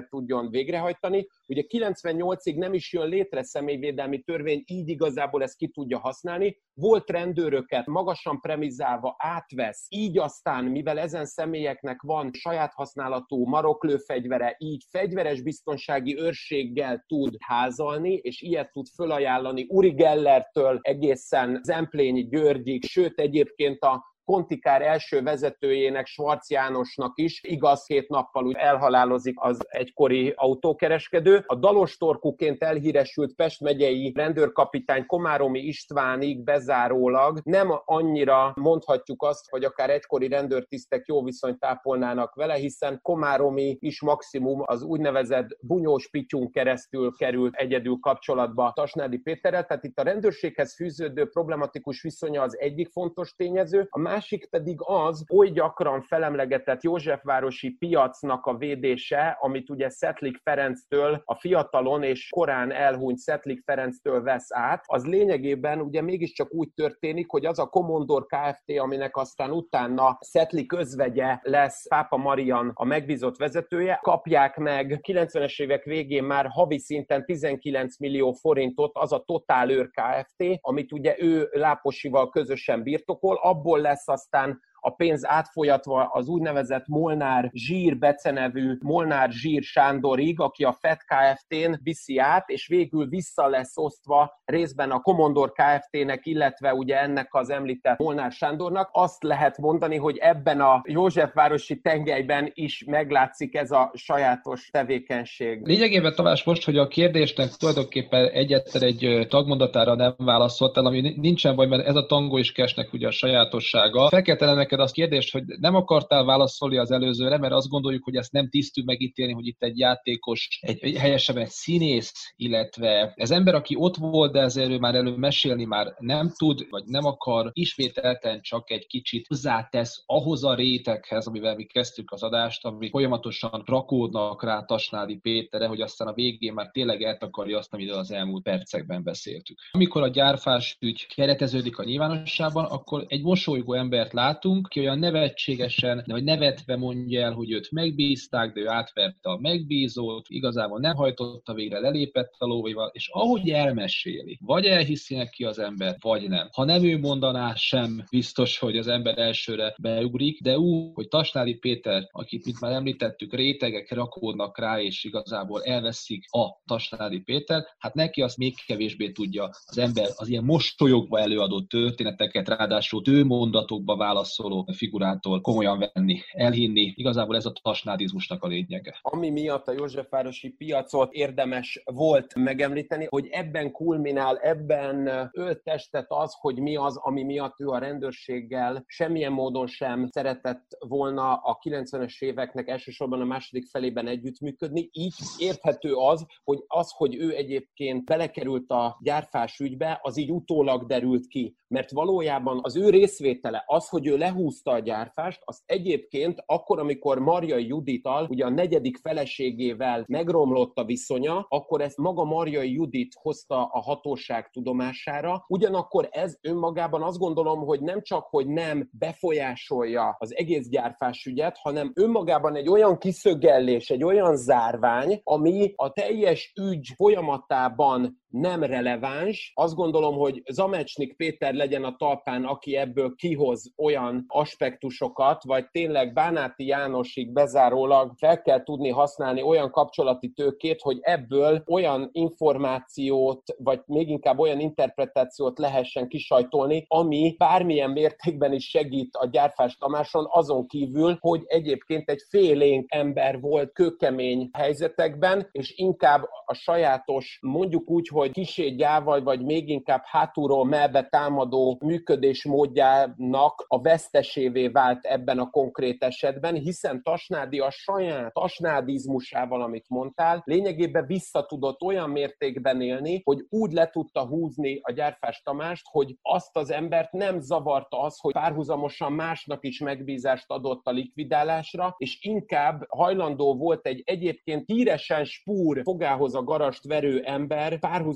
tudjon végrehajtani. Ugye 98-ig nem is jön létre személyvédelmi törvény, így igazából ezt ki tudja használni. Volt rendőröket magasan premizálva átvesz, így aztán, mivel ezen személyeknek van saját használatú maroklőfegyvere, így fegyveres biztonsági őrséggel tud házalni, és ilyet tud fölajánlani ajánlani Uri Gellertől egészen Zemplényi Györgyig, sőt egyébként a Kontikár első vezetőjének, Schwarz Jánosnak is, igaz, két nappal úgy elhalálozik az egykori autókereskedő. A dalostorkuként elhíresült Pest megyei rendőrkapitány Komáromi Istvánig bezárólag. Nem annyira mondhatjuk azt, hogy akár egykori rendőrtisztek jó viszonyt tápolnának vele, hiszen Komáromi is maximum az úgynevezett bunyós pityún keresztül került egyedül kapcsolatba Tasnádi Péterrel, tehát itt a rendőrséghez fűződő problematikus viszonya az egyik fontos tényező, a másik pedig az, oly gyakran felemlegetett Józsefvárosi piacnak a védése, amit ugye Szetlik Ferenctől, a fiatalon és korán elhunyt Szetlik Ferenctől vesz át, az lényegében ugye mégiscsak úgy történik, hogy az a Komondor Kft., aminek aztán utána Szetlik özvegye lesz Pápa Marian a megbízott vezetője, kapják meg 90-es évek végén már havi szinten 19 millió forintot az a Totál Őr Kft., amit ugye ő Láposival közösen birtokol, abból lesz lesz aztán a pénz átfolyatva az úgynevezett Molnár Zsír becenevű Molnár Zsír Sándorig, aki a FED Kft-n viszi át, és végül vissza lesz osztva részben a Komondor Kft-nek, illetve ugye ennek az említett Molnár Sándornak. Azt lehet mondani, hogy ebben a Józsefvárosi tengelyben is meglátszik ez a sajátos tevékenység. Lényegében Tamás most, hogy a kérdésnek tulajdonképpen egyetlen egy tagmondatára nem válaszolt el, ami nincsen baj, mert ez a tangó is kesnek ugye a sajátossága. Fel kell neked azt kérdést, hogy nem akartál válaszolni az előzőre, mert azt gondoljuk, hogy ezt nem tisztük megítélni, hogy itt egy játékos, egy, egy helyesebben egy színész, illetve ez ember, aki ott volt, de ezért ő már elő mesélni már nem tud, vagy nem akar, ismételten csak egy kicsit hozzátesz ahhoz a réteghez, amivel mi kezdtük az adást, ami folyamatosan rakódnak rá Tasnádi Péterre, hogy aztán a végén már tényleg eltakarja azt, amiről az elmúlt percekben beszéltük. Amikor a gyárfás ügy kereteződik a nyilvánosságban, akkor egy mosolygó embert látunk, ki olyan nevetségesen, vagy nevetve mondja el, hogy őt megbízták, de ő átverte a megbízót, igazából nem hajtotta végre, lelépett a lóvéval, és ahogy elmeséli, vagy elhiszi neki az ember, vagy nem. Ha nem ő mondaná, sem biztos, hogy az ember elsőre beugrik, de úgy, hogy Tasnádi Péter, akit mint már említettük, rétegek rakódnak rá, és igazából elveszik a Tasnádi Péter, hát neki azt még kevésbé tudja az ember az ilyen mosolyogva előadott történeteket, ráadásul ő mondatokba válaszol szóló figurától komolyan venni, elhinni. Igazából ez a tasnádizmusnak a lényege. Ami miatt a Józsefvárosi piacot érdemes volt megemlíteni, hogy ebben kulminál, ebben öltestet az, hogy mi az, ami miatt ő a rendőrséggel semmilyen módon sem szeretett volna a 90-es éveknek elsősorban a második felében együttműködni. Így érthető az, hogy az, hogy ő egyébként belekerült a gyárfás ügybe, az így utólag derült ki. Mert valójában az ő részvétele, az, hogy ő lehúzta lehúzta a gyárfást, azt egyébként akkor, amikor Marja Judital, ugye a negyedik feleségével megromlott a viszonya, akkor ezt maga Marja Judit hozta a hatóság tudomására. Ugyanakkor ez önmagában azt gondolom, hogy nem csak, hogy nem befolyásolja az egész gyárfás ügyet, hanem önmagában egy olyan kiszögellés, egy olyan zárvány, ami a teljes ügy folyamatában nem releváns. Azt gondolom, hogy Zamecsnik Péter legyen a talpán, aki ebből kihoz olyan aspektusokat, vagy tényleg Bánáti Jánosig bezárólag fel kell tudni használni olyan kapcsolati tőkét, hogy ebből olyan információt, vagy még inkább olyan interpretációt lehessen kisajtolni, ami bármilyen mértékben is segít a gyárfás Tamáson, azon kívül, hogy egyébként egy félénk ember volt kőkemény helyzetekben, és inkább a sajátos, mondjuk úgy, hogy kisé gyával, vagy még inkább hátulról melbe támadó működésmódjának a vesztesévé vált ebben a konkrét esetben, hiszen Tasnádi a saját tasnádizmusával, amit mondtál, lényegében vissza tudott olyan mértékben élni, hogy úgy le tudta húzni a gyárfás Tamást, hogy azt az embert nem zavarta az, hogy párhuzamosan másnak is megbízást adott a likvidálásra, és inkább hajlandó volt egy egyébként híresen spúr fogához a garast verő ember párhuzamosan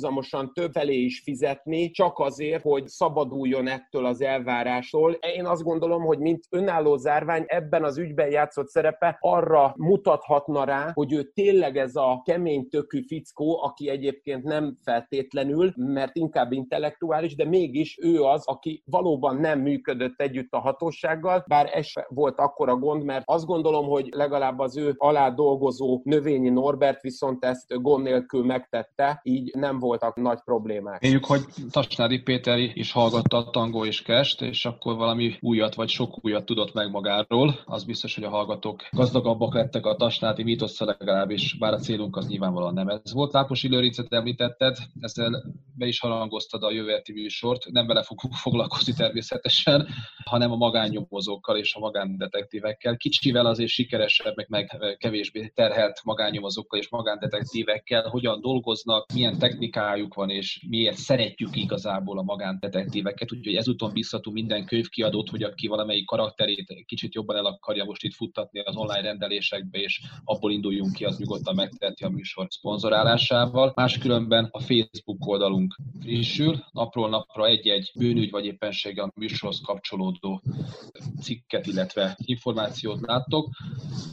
több felé is fizetni, csak azért, hogy szabaduljon ettől az elvárástól. Én azt gondolom, hogy mint önálló zárvány ebben az ügyben játszott szerepe arra mutathatna rá, hogy ő tényleg ez a kemény tökű fickó, aki egyébként nem feltétlenül, mert inkább intellektuális, de mégis ő az, aki valóban nem működött együtt a hatósággal, bár ez volt akkora gond, mert azt gondolom, hogy legalább az ő alá dolgozó növényi Norbert viszont ezt gond nélkül megtette, így nem voltak nagy problémák. Éljük, hogy Tasnádi Péter is hallgatta a tangó és kest, és akkor valami újat vagy sok újat tudott meg magáról. Az biztos, hogy a hallgatók gazdagabbak lettek a Tasnádi mítoszra legalábbis, bár a célunk az nyilvánvalóan nem ez volt. Láposi Lőrincet említetted, ezzel be is harangoztad a jövő műsort, nem vele fogunk foglalkozni természetesen, hanem a magánnyomozókkal és a magándetektívekkel. Kicsivel azért sikeresebb, meg, meg kevésbé terhelt magánnyomozókkal és magándetektívekkel, hogyan dolgoznak, milyen technikájuk van, és miért szeretjük igazából a magándetektíveket. Úgyhogy ezúton biztató minden könyvkiadót, hogy aki valamelyik karakterét kicsit jobban el akarja most itt futtatni az online rendelésekbe, és abból induljunk ki, az nyugodtan megteheti a műsor szponzorálásával. Máskülönben a Facebook oldalunk frissül, napról napra egy-egy bűnügy vagy éppenséggel a műsorhoz kapcsolódó cikket, illetve információt láttok.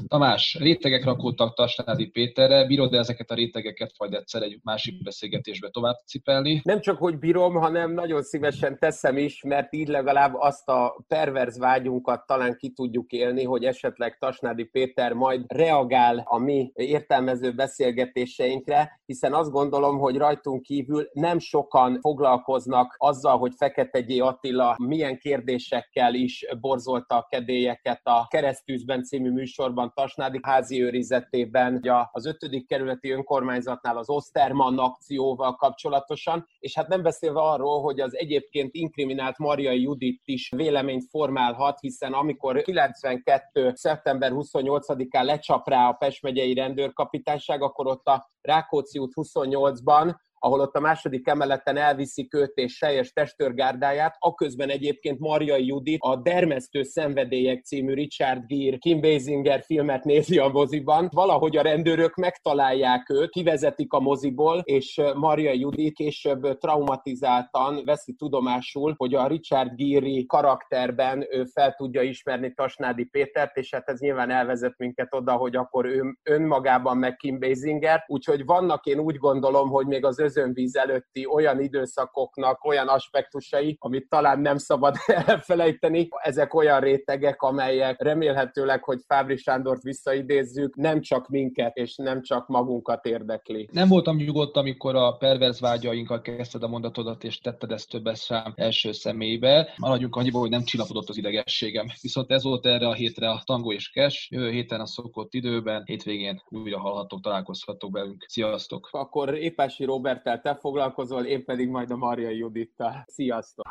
Tamás, rétegek rakódtak Tasnádi Péterre, bírod ezeket a rétegeket majd egyszer egy másik beszélgetésbe tovább cipelni? Nem csak, hogy bírom, hanem nagyon szívesen teszem is, mert így legalább azt a perverz vágyunkat talán ki tudjuk élni, hogy esetleg Tasnádi Péter majd reagál a mi értelmező beszélgetéseinkre, hiszen azt gondolom, hogy rajtunk kívül nem sokan foglalkoznak azzal, hogy Fekete G. Attila milyen kérdésekkel is borzolta a kedélyeket a Keresztűzben című műsorban Tasnádi házi őrizetében, az ötödik kerületi önkormányzatnál az Osterman akcióval kapcsolatosan, és hát nem beszélve arról, hogy az egyébként inkriminált Marjai Judit is véleményt formálhat, hiszen amikor 92. szeptember 28-án lecsap rá a Pest megyei rendőrkapitányság, akkor ott a Rákóczi út 28-ban ahol ott a második emeleten elviszik őt és teljes testőrgárdáját, aközben egyébként Marjai Judit a Dermesztő szenvedélyek című Richard Gere, Kim Basinger filmet nézi a moziban. Valahogy a rendőrök megtalálják őt, kivezetik a moziból, és Marjai Judit később traumatizáltan veszi tudomásul, hogy a Richard Gere karakterben ő fel tudja ismerni Tasnádi Pétert, és hát ez nyilván elvezet minket oda, hogy akkor ő önmagában meg Kim Basinger. Úgyhogy vannak én úgy gondolom, hogy még az özönvíz előtti olyan időszakoknak olyan aspektusai, amit talán nem szabad elfelejteni. Ezek olyan rétegek, amelyek remélhetőleg, hogy Fábri Sándort visszaidézzük, nem csak minket és nem csak magunkat érdekli. Nem voltam nyugodt, amikor a perverz vágyainkkal kezdted a mondatodat, és tetted ezt többes szám első személybe. Maradjunk annyiból, hogy nem csillapodott az idegességem. Viszont ez volt erre a hétre a tango és kes. Jövő héten a szokott időben, hétvégén újra hallhatok, találkozhatok velünk. Sziasztok! Akkor Épási Robert Roberttel te foglalkozol, én pedig majd a Marja Judittal. Sziasztok!